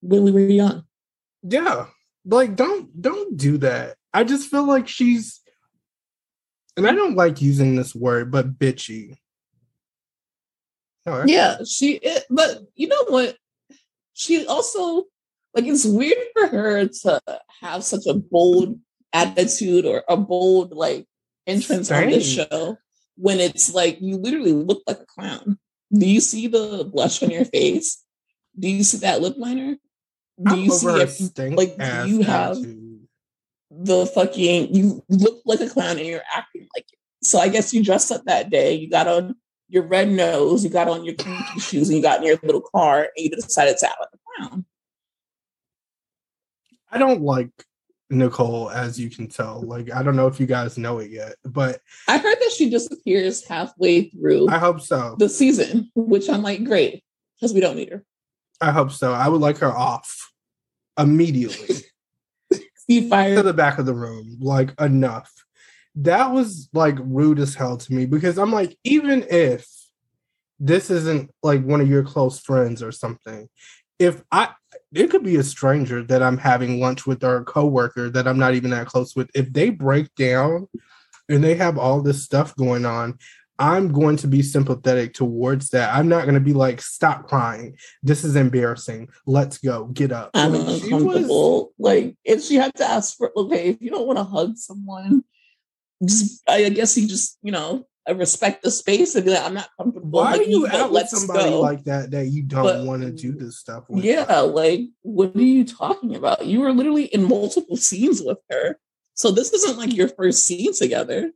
When we were young. yeah like don't don't do that i just feel like she's and i don't like using this word but bitchy that's- Yeah, she it, but you know what? She also like it's weird for her to have such a bold attitude or a bold like entrance on the show when it's like you literally look like a clown. Do you see the blush on your face? Do you see that lip liner? Do I'm you see her it? like, do you have- attitude. The fucking you look like a clown and you're acting like it. So I guess you dressed up that day. You got on your red nose, you got on your shoes, and you got in your little car, and you decided to act like a clown. i don't like nicole as you can tell like i don't know if you guys know it yet but I heard that she disappears halfway through i hope so the season, which I'm like, great, because we don't need her. i hope so i would like her off immediately Be to the back of the room like enough. That was like rude as hell to me because i'm like even if this isn't like one of your close friends or something if i it could be a stranger that i'm having lunch with or a coworker that i'm not even that close with. If they break down and they have all this stuff going on i'm going to be sympathetic towards that i'm not going to be like stop crying this is embarrassing let's go get up I'm Like, she was- uncomfortable. Like, if she had to ask for, okay, if you don't want to hug someone, just, I guess you just, you know, I respect the space and be like, I'm not comfortable. Why like, are you out with somebody go. like that that you don't want to do this stuff with? Yeah, like what are you talking about? You were literally in multiple scenes with her. So this isn't like your first scene together.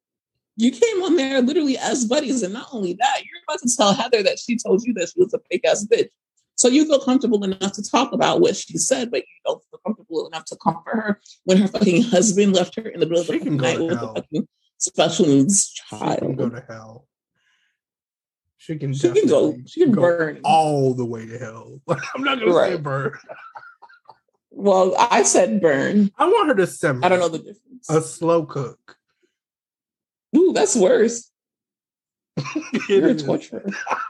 You came on there literally as buddies, and not only that, you're about to tell Heather that she told you that she was a fake ass bitch. So you feel comfortable enough to talk about what she said, but you don't feel comfortable enough to comfort her when her fucking husband left her in the middle of the night with a fucking special needs She can go child. to hell. She can. She can go. She can go burn. all the way to hell. I'm not gonna say burn. Well, I said burn. I want her to simmer. I don't know the difference. A slow cook. Ooh, that's worse. You're a torturer.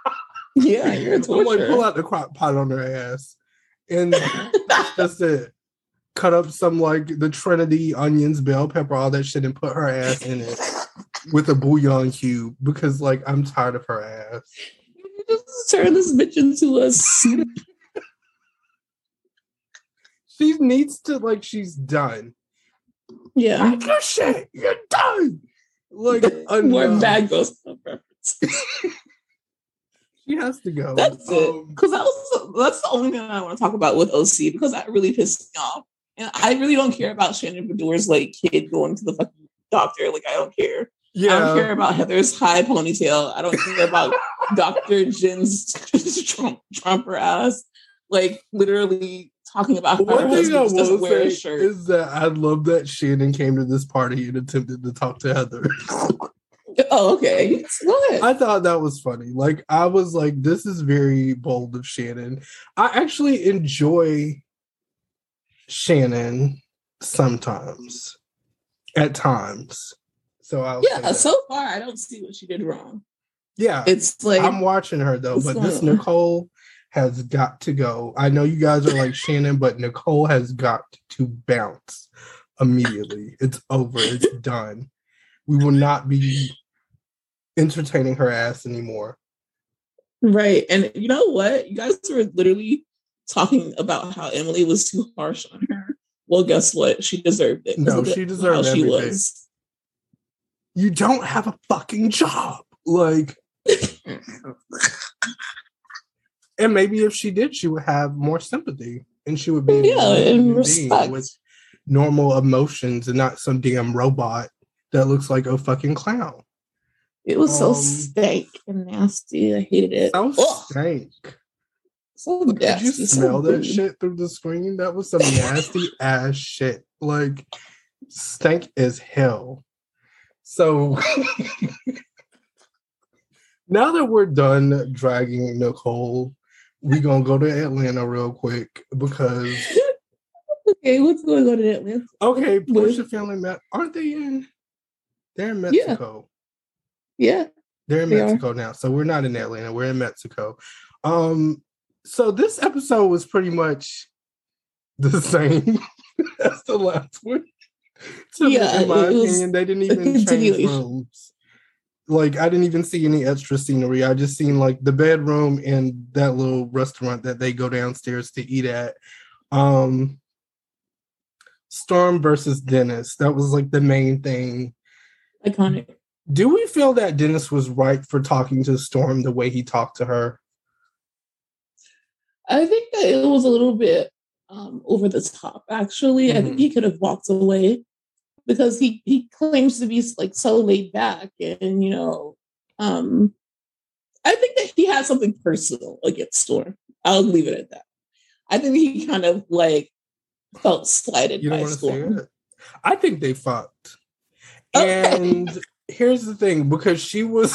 yeah, you're a I'm like, pull out the crock pot on her ass, and that's it. Cut up some like the Trinity onions, bell pepper, all that shit, and put her ass in it with a bouillon cube because like I'm tired of her ass. You just turn this bitch into a soup. She needs to like she's done. Yeah. Like your shit, you're done. Like More enough. bad ghost reference. She has to go. That's it. Um, Because that was that's the only thing I want to talk about with OC because that really pissed me off. And I really don't care about Shannon Beador's like kid going to the fucking doctor. Like I don't care. Yeah. I don't care about Heather's high ponytail. I don't care about Dr. Jen's Trump Trumper ass. Like literally talking about One thing I husband just doesn't will say is that I love that Shannon came to this party and attempted to talk to Heather. Oh, okay. What? I thought that was funny. Like I was like, this is very bold of Shannon. I actually enjoy Shannon sometimes, at times. So say yeah, so far I don't see what she did wrong. yeah. It's like I'm watching her though, but this? Nicole has got to go. I know you guys are like Shannon, but Nicole has got to bounce immediately. It's over. It's done. We will not be entertaining her ass anymore. Right. And you know what? You guys were literally talking about how Emily was too harsh on her. Well, guess what? She deserved it. No, she deserved how she was. You don't have a fucking job. Like, and maybe if she did, she would have more sympathy and she would be Yeah, and respect. with normal emotions and not some damn robot that looks like a fucking clown. It was so Um, stank and nasty. I hated it. So Ugh, stank. so Did you nasty. so smell that shit through the screen? That was some nasty ass shit. Like stank as hell. So now that we're done dragging Nicole, we gonna go to Atlanta real quick because Okay, what's going on in Atlanta? okay, Porsha family met aren't they in they're in Mexico. Yeah. They're in They are. Mexico now. So we're not in Atlanta. We're in Mexico. Um, so this episode was pretty much the same as the last one. To Yeah, in my opinion, they didn't even change rooms. Like I didn't even see any extra scenery. I just seen like the bedroom and that little restaurant that they go downstairs to eat at. Um Storm versus Dennis. That was like the main thing Iconic. do we feel that Dennis was right for talking to Storm the way he talked to her? I think that it was a little bit um, over the top. Actually, I Mhm. think he could have walked away because he he claims to be like so laid back, and you know, um, I think that he has something personal against Storm. I'll leave it at that. I think he kind of like felt slighted You by want to say Storm. I think they fucked. Okay. And here's the thing because she was.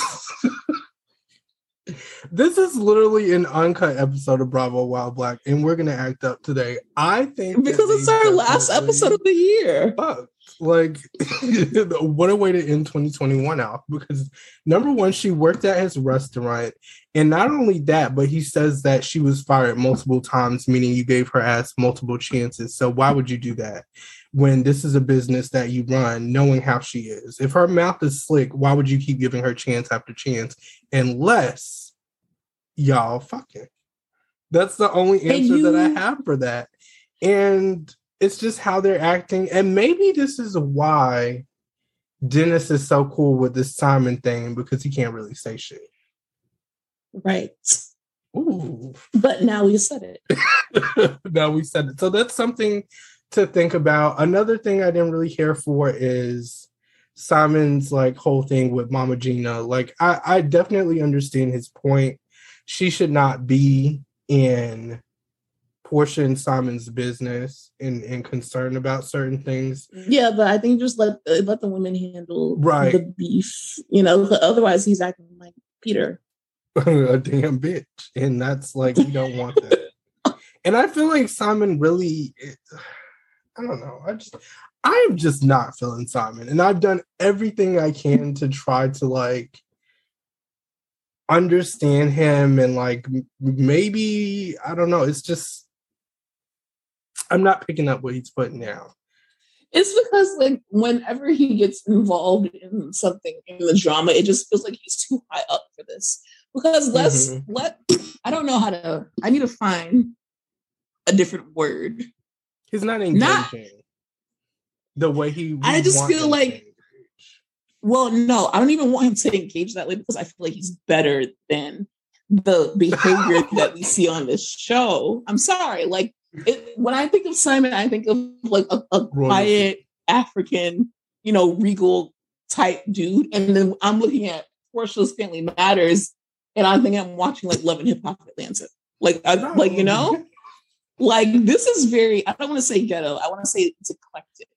this is literally an uncut episode of Bravo While Black, and we're going to act up today. I think Because it's our last episode of the year. fucked. Like, what a way to end 2021 out. Because number one, she worked at his restaurant. And not only that, but he says that she was fired multiple times, meaning you gave her ass multiple chances. So why would you do that when this is a business that you run, knowing how she is? If her mouth is slick, why would you keep giving her chance after chance? Unless y'all fucking. That's the only answer that I have for that. And it's just how they're acting. And maybe this is why Dennis is so cool with this Simon thing because he can't really say shit. Right. Ooh. But now we said it. now we said it. So that's something to think about. Another thing I didn't really care for is Simon's like whole thing with Mama Gina. Like I, I definitely understand his point. She should not be in Porsha and Simon's business and, and concern about certain things. Yeah, but I think just let uh, let the women handle Right. the beef. You know, otherwise he's acting like Peter. a damn bitch. And that's like we don't want that. and I feel like Simon really it- I don't know. I just I'm just not feeling Simon. And I've done everything I can to try to like understand him and like maybe I don't know. It's just I'm not picking up what he's putting down. It's because like whenever he gets involved in something in the drama, it just feels like he's too high up for this. Because let's Mhm. let I don't know how to I need to find a different word. He's not Not- engaging the way he. I just feel like- engage. Well, no, I don't even want him to engage that way because I feel like he's better than the behavior that we see on this show. I'm sorry. Like it, when I think of Simon, I think of like a, a quiet African, you know, regal type dude. And then I'm looking at Porsha's Family Matters and I think I'm watching like Love and Hip Hop Atlanta. Like, I, like you know, like this is very. I don't want to say ghetto. I want to say it's eclectic.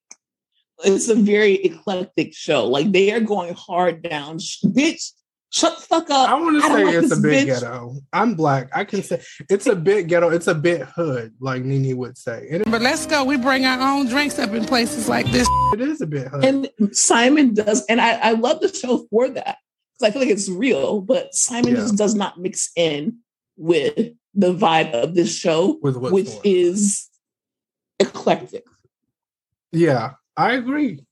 It's a very eclectic show. Like they are going hard down. Bitch, shut the fuck up. I want to say like it's a this bit bitch. ghetto. I'm black. I can say it's a bit ghetto. It's a bit hood, like NeNe would say. And it, But let's go. We bring our own drinks up in places like this. it is a bit hood. And Simon does, and I, I love the show for that because I feel like it's real. But Simon Yeah. just does not mix in with the vibe of this show, With which going on. is eclectic. yeah, I agree.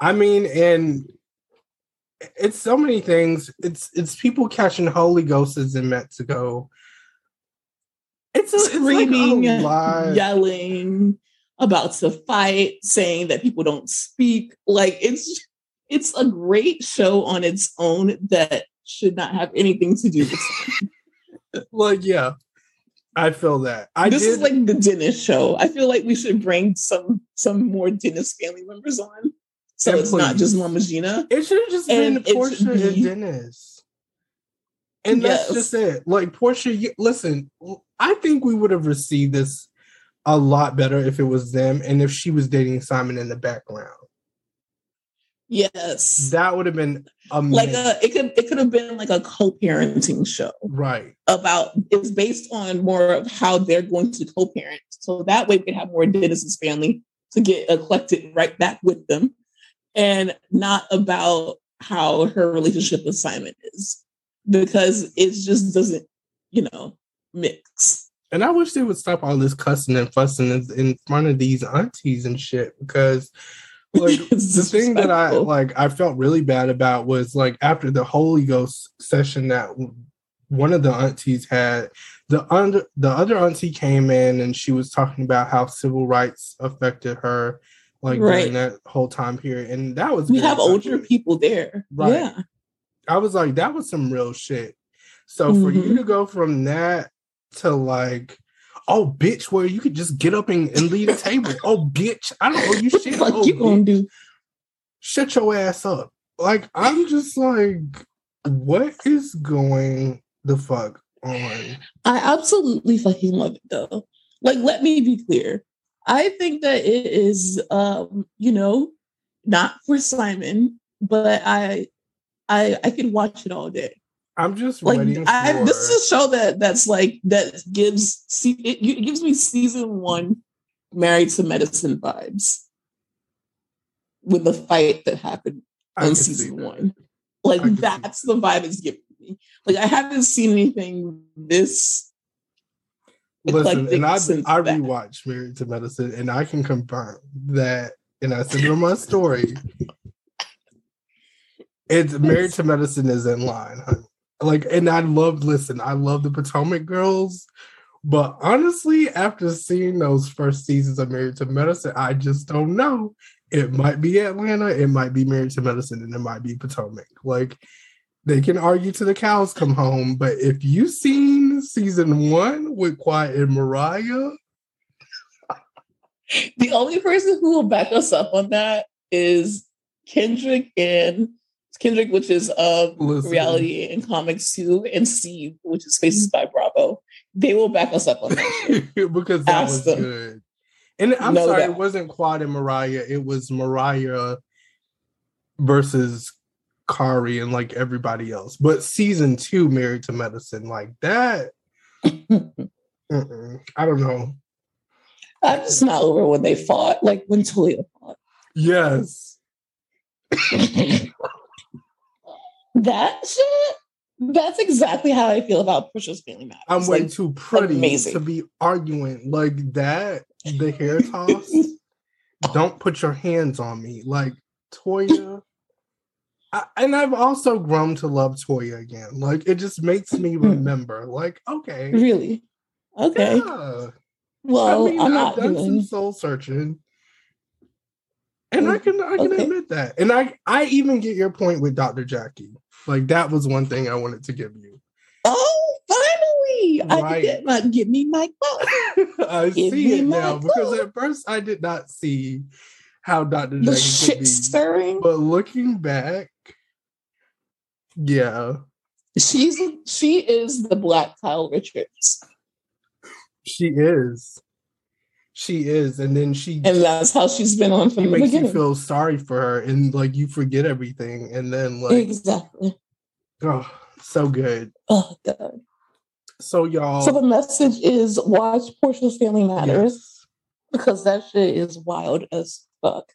I mean, and it's so many things. It's it's people catching Holy Ghosts in Mexico. It's a, it's Screaming, like a yelling, about to fight, saying that people don't speak. Like it's it's a great show on its own that should not have anything to do with Like, yeah, I feel that. I this did, is like the Dennis show. I feel like we should bring some some more Dennis family members on. So it's not just Mama Gina. It should have just And been Porsha and Dennis. And that's Yes. just it. Like Porsha, you, listen, I think we would have received this a lot better if it was them and if she was dating Simon in the background. Yes. That would have been uh, amazing. like a it could it could have been like a co-parenting show right. about it's based on more of how they're going to co-parent. So that way we could have more Dennis's family to get eclectic right back with them and not about how her relationship with Simon is. Because it just doesn't, you know, mix. And I wish they would stop all this cussing and fussing in, in front of these aunties and shit because like the thing that I like I felt really bad about was like after the Holy Ghost session that one of the aunties had the under the other auntie came in and she was talking about how civil rights affected her like Right. during that whole time period and that was We have older people there. Right. Yeah. I was like that was some real shit so for you to mm-hmm. go from that to like oh bitch where you could just get up and, and lead a table oh bitch I don't know you the shit fuck oh, you gonna do? shut your ass up. Like I'm just like, what is going the fuck on? I absolutely fucking love it though. Like, let me be clear. I think that it is, um, you know, not for Simon, but I, I, I could watch it all day. I'm just Like, waiting I, this is a show that that's like that gives see it, it gives me season one Married to Medicine vibes with the fight that happened I on season one. Like can that's the vibe it's giving me. Like I haven't seen anything this Listen, and I I rewatched Married to Medicine, and I can confirm that. And I said it on my story. It's Married to Medicine is in line, honey. Like, and I love. Listen, I love the Potomac Girls, but honestly, after seeing those first seasons of Married to Medicine, I just don't know. It might be Atlanta, it might be Married to Medicine, and it might be Potomac. Like, they can argue to the cows come home, but if you've seen season one with Quad and Mariah, The only person who will back us up on that is Kendrick and Kendrick, which is um, Listen. reality and comics too, and Steve, which is Faces by Bravo. They will back us up on that. because that Ask was them. good. And I'm sorry, it wasn't Quad and Mariah. It was Mariah versus Kari and like everybody else. But season two, Married to Medicine, like that. I don't know. I'm just not over when they fought, like when Toya fought. Yes. that shit. That's exactly how I feel about Porsha's Family Matters. I'm way Like, too pretty amazing. to be arguing like that. The hair toss. don't put your hands on me. Like Toya. I, and I've also grown to love Toya again. Like it just makes me Hmm. remember. Like, okay. really? Okay. Yeah. Well, I mean, I'm I've not done some soul searching. And I can I can Okay. admit that. And I I even get your point with Dr. Jackie. Like that was one thing I wanted to give you. Oh, finally! I Right. can get my give me my book. I Give see it now because at first I did not see how Dr. The Jackie could shit be. stirring. But looking back, yeah, She's she is the Black Kyle Richards, she is. She is. And then she and that's how she's been on she from the makes you feel sorry for her and like you forget everything. And then like exactly. oh so good. Oh god. So y'all So the message is watch Porsha's Family Matters yes. because that shit is wild as fuck,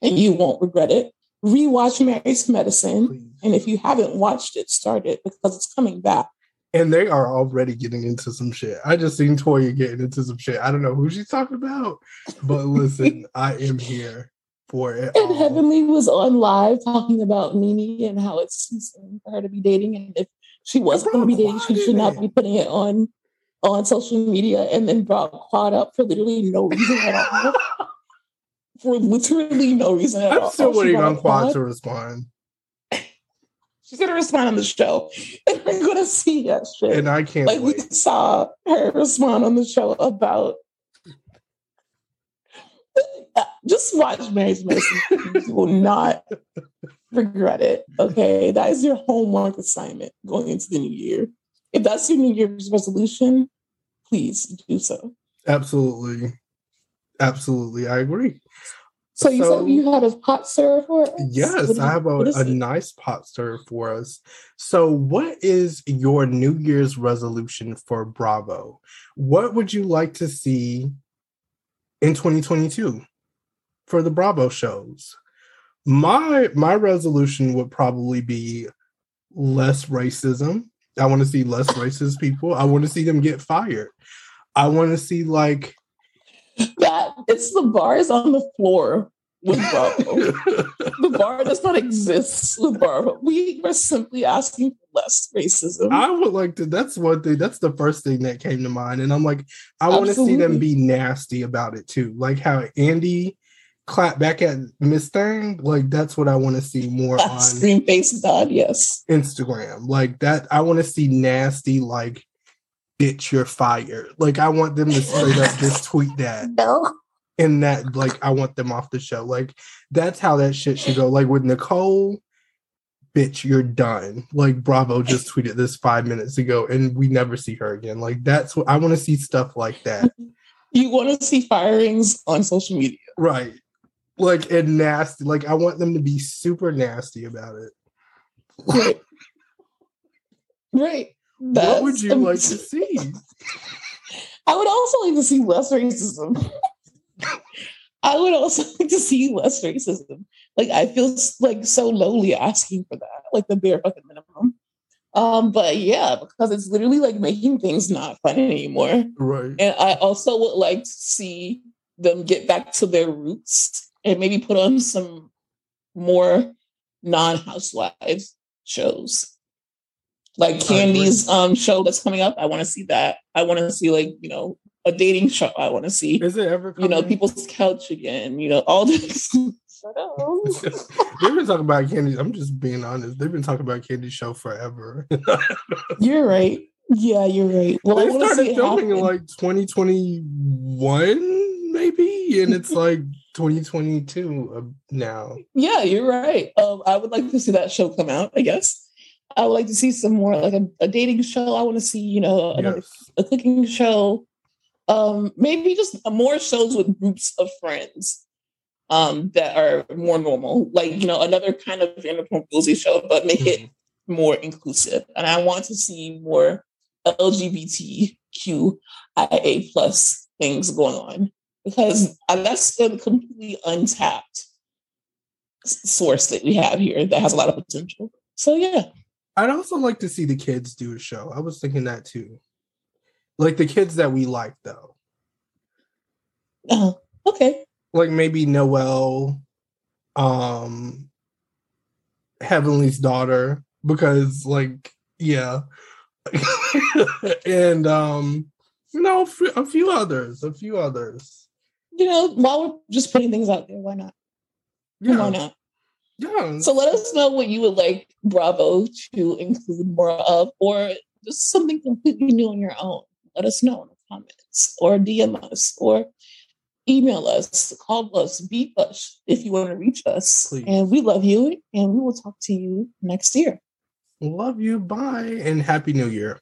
and you won't regret it. Rewatch Mary's Medicine, please. and if you haven't watched it, start it because it's coming back. And they are already getting into some shit. I just seen Toya getting into some shit. I don't know who she's talking about, but listen, I am here for it. And all. Heavenly was on live talking about NeNe and how it's too soon for her to be dating, and if she wasn't going to be dating, she should not it. be putting it on on social media. And then brought Quad up for literally no reason at all. For literally no reason at all. I'm still waiting on up Quad to respond. She's gonna respond on the show. And we're gonna see that shit. And I can't like we saw her respond on the show about just watch Mary's Medicine. you will not regret it. Okay. That is your homework assignment going into the new year. If that's your New Year's resolution, please do so. Absolutely. Absolutely. I agree. So you So- said you had a pot stirrer for us? Yes, is I have a, a nice pot stir for us. So, what is your New Year's resolution for Bravo? What would you like to see in 2022 for the Bravo shows? My my resolution would probably be less racism. I want to see less racist people. I want to see them get fired. I want to see like that it's the bars on the floor with Bravo. the bar does not exist with Bravo. We were simply asking for less racism. I would like to. That's one thing. That's the first thing that came to mind, and I'm like, I want to see them be nasty about it too, like how Andy clapped back at Miss Thing. Like that's what I want to see more on Scream face God, yes. Instagram. Like that, I want to see nasty. Like, bitch, you're fired. Like I want them to straight up just tweet that, No. and that like I want them off the show. Like that's how that shit should go. Like with Nicole. Bitch, you're done. Like Bravo just tweeted this five minutes ago, and we never see her again. Like that's what I want to see stuff like that. You want to see firings on social media. Right. Like and nasty. Like I want them to be super nasty about it. Right. right. What would That's- you like to see? I would also like to see less racism. I would also like to see less racism. Like I feel like so lowly asking for that, like the bare fucking minimum. Um, but yeah, because it's literally like making things not fun anymore. Right. And I also would like to see them get back to their roots and maybe put on some more non-housewives shows. Like. Kandi's um show that's coming up. I want to see that. I want to see like, you know, a dating show. I want to see, Is it ever you know, people's couch again, you know, all this. Shut up. They've been talking about Kandi. I'm just being honest. They've been talking about Kandi show forever. You're right. Yeah, you're right. Well, they want to see started it filming in like 2021, maybe, and it's like 2022 uh, now. Yeah, you're right. Um, I would like to see that show come out. I guess I would like to see some more like a, a dating show. I want to see you know another Yes. a cooking show. Um, maybe just more shows with groups of friends um, that are more normal, like you know another kind of Vanderpump Rules show, but make it more inclusive. And I want to see more LGBTQIA plus things going on because that's a completely untapped source that we have here that has a lot of potential. So yeah, I'd also like to see the kids do a show. I was thinking that too. Like the kids that we like though. uh, okay, Like maybe Noelle, um Heavenly's daughter, because like, yeah. and um, you know, a few- others, a few others. you know, while we're just putting things out there, why not? Why Yeah. not? Yeah. So let us know what you would like Bravo to include more of, or just something completely new on your own. Let us know in the comments, or DM us, or email us, call us, beat us if you want to reach us. Please. And we love you, and we will talk to you next year. Love you. Bye. And happy new year.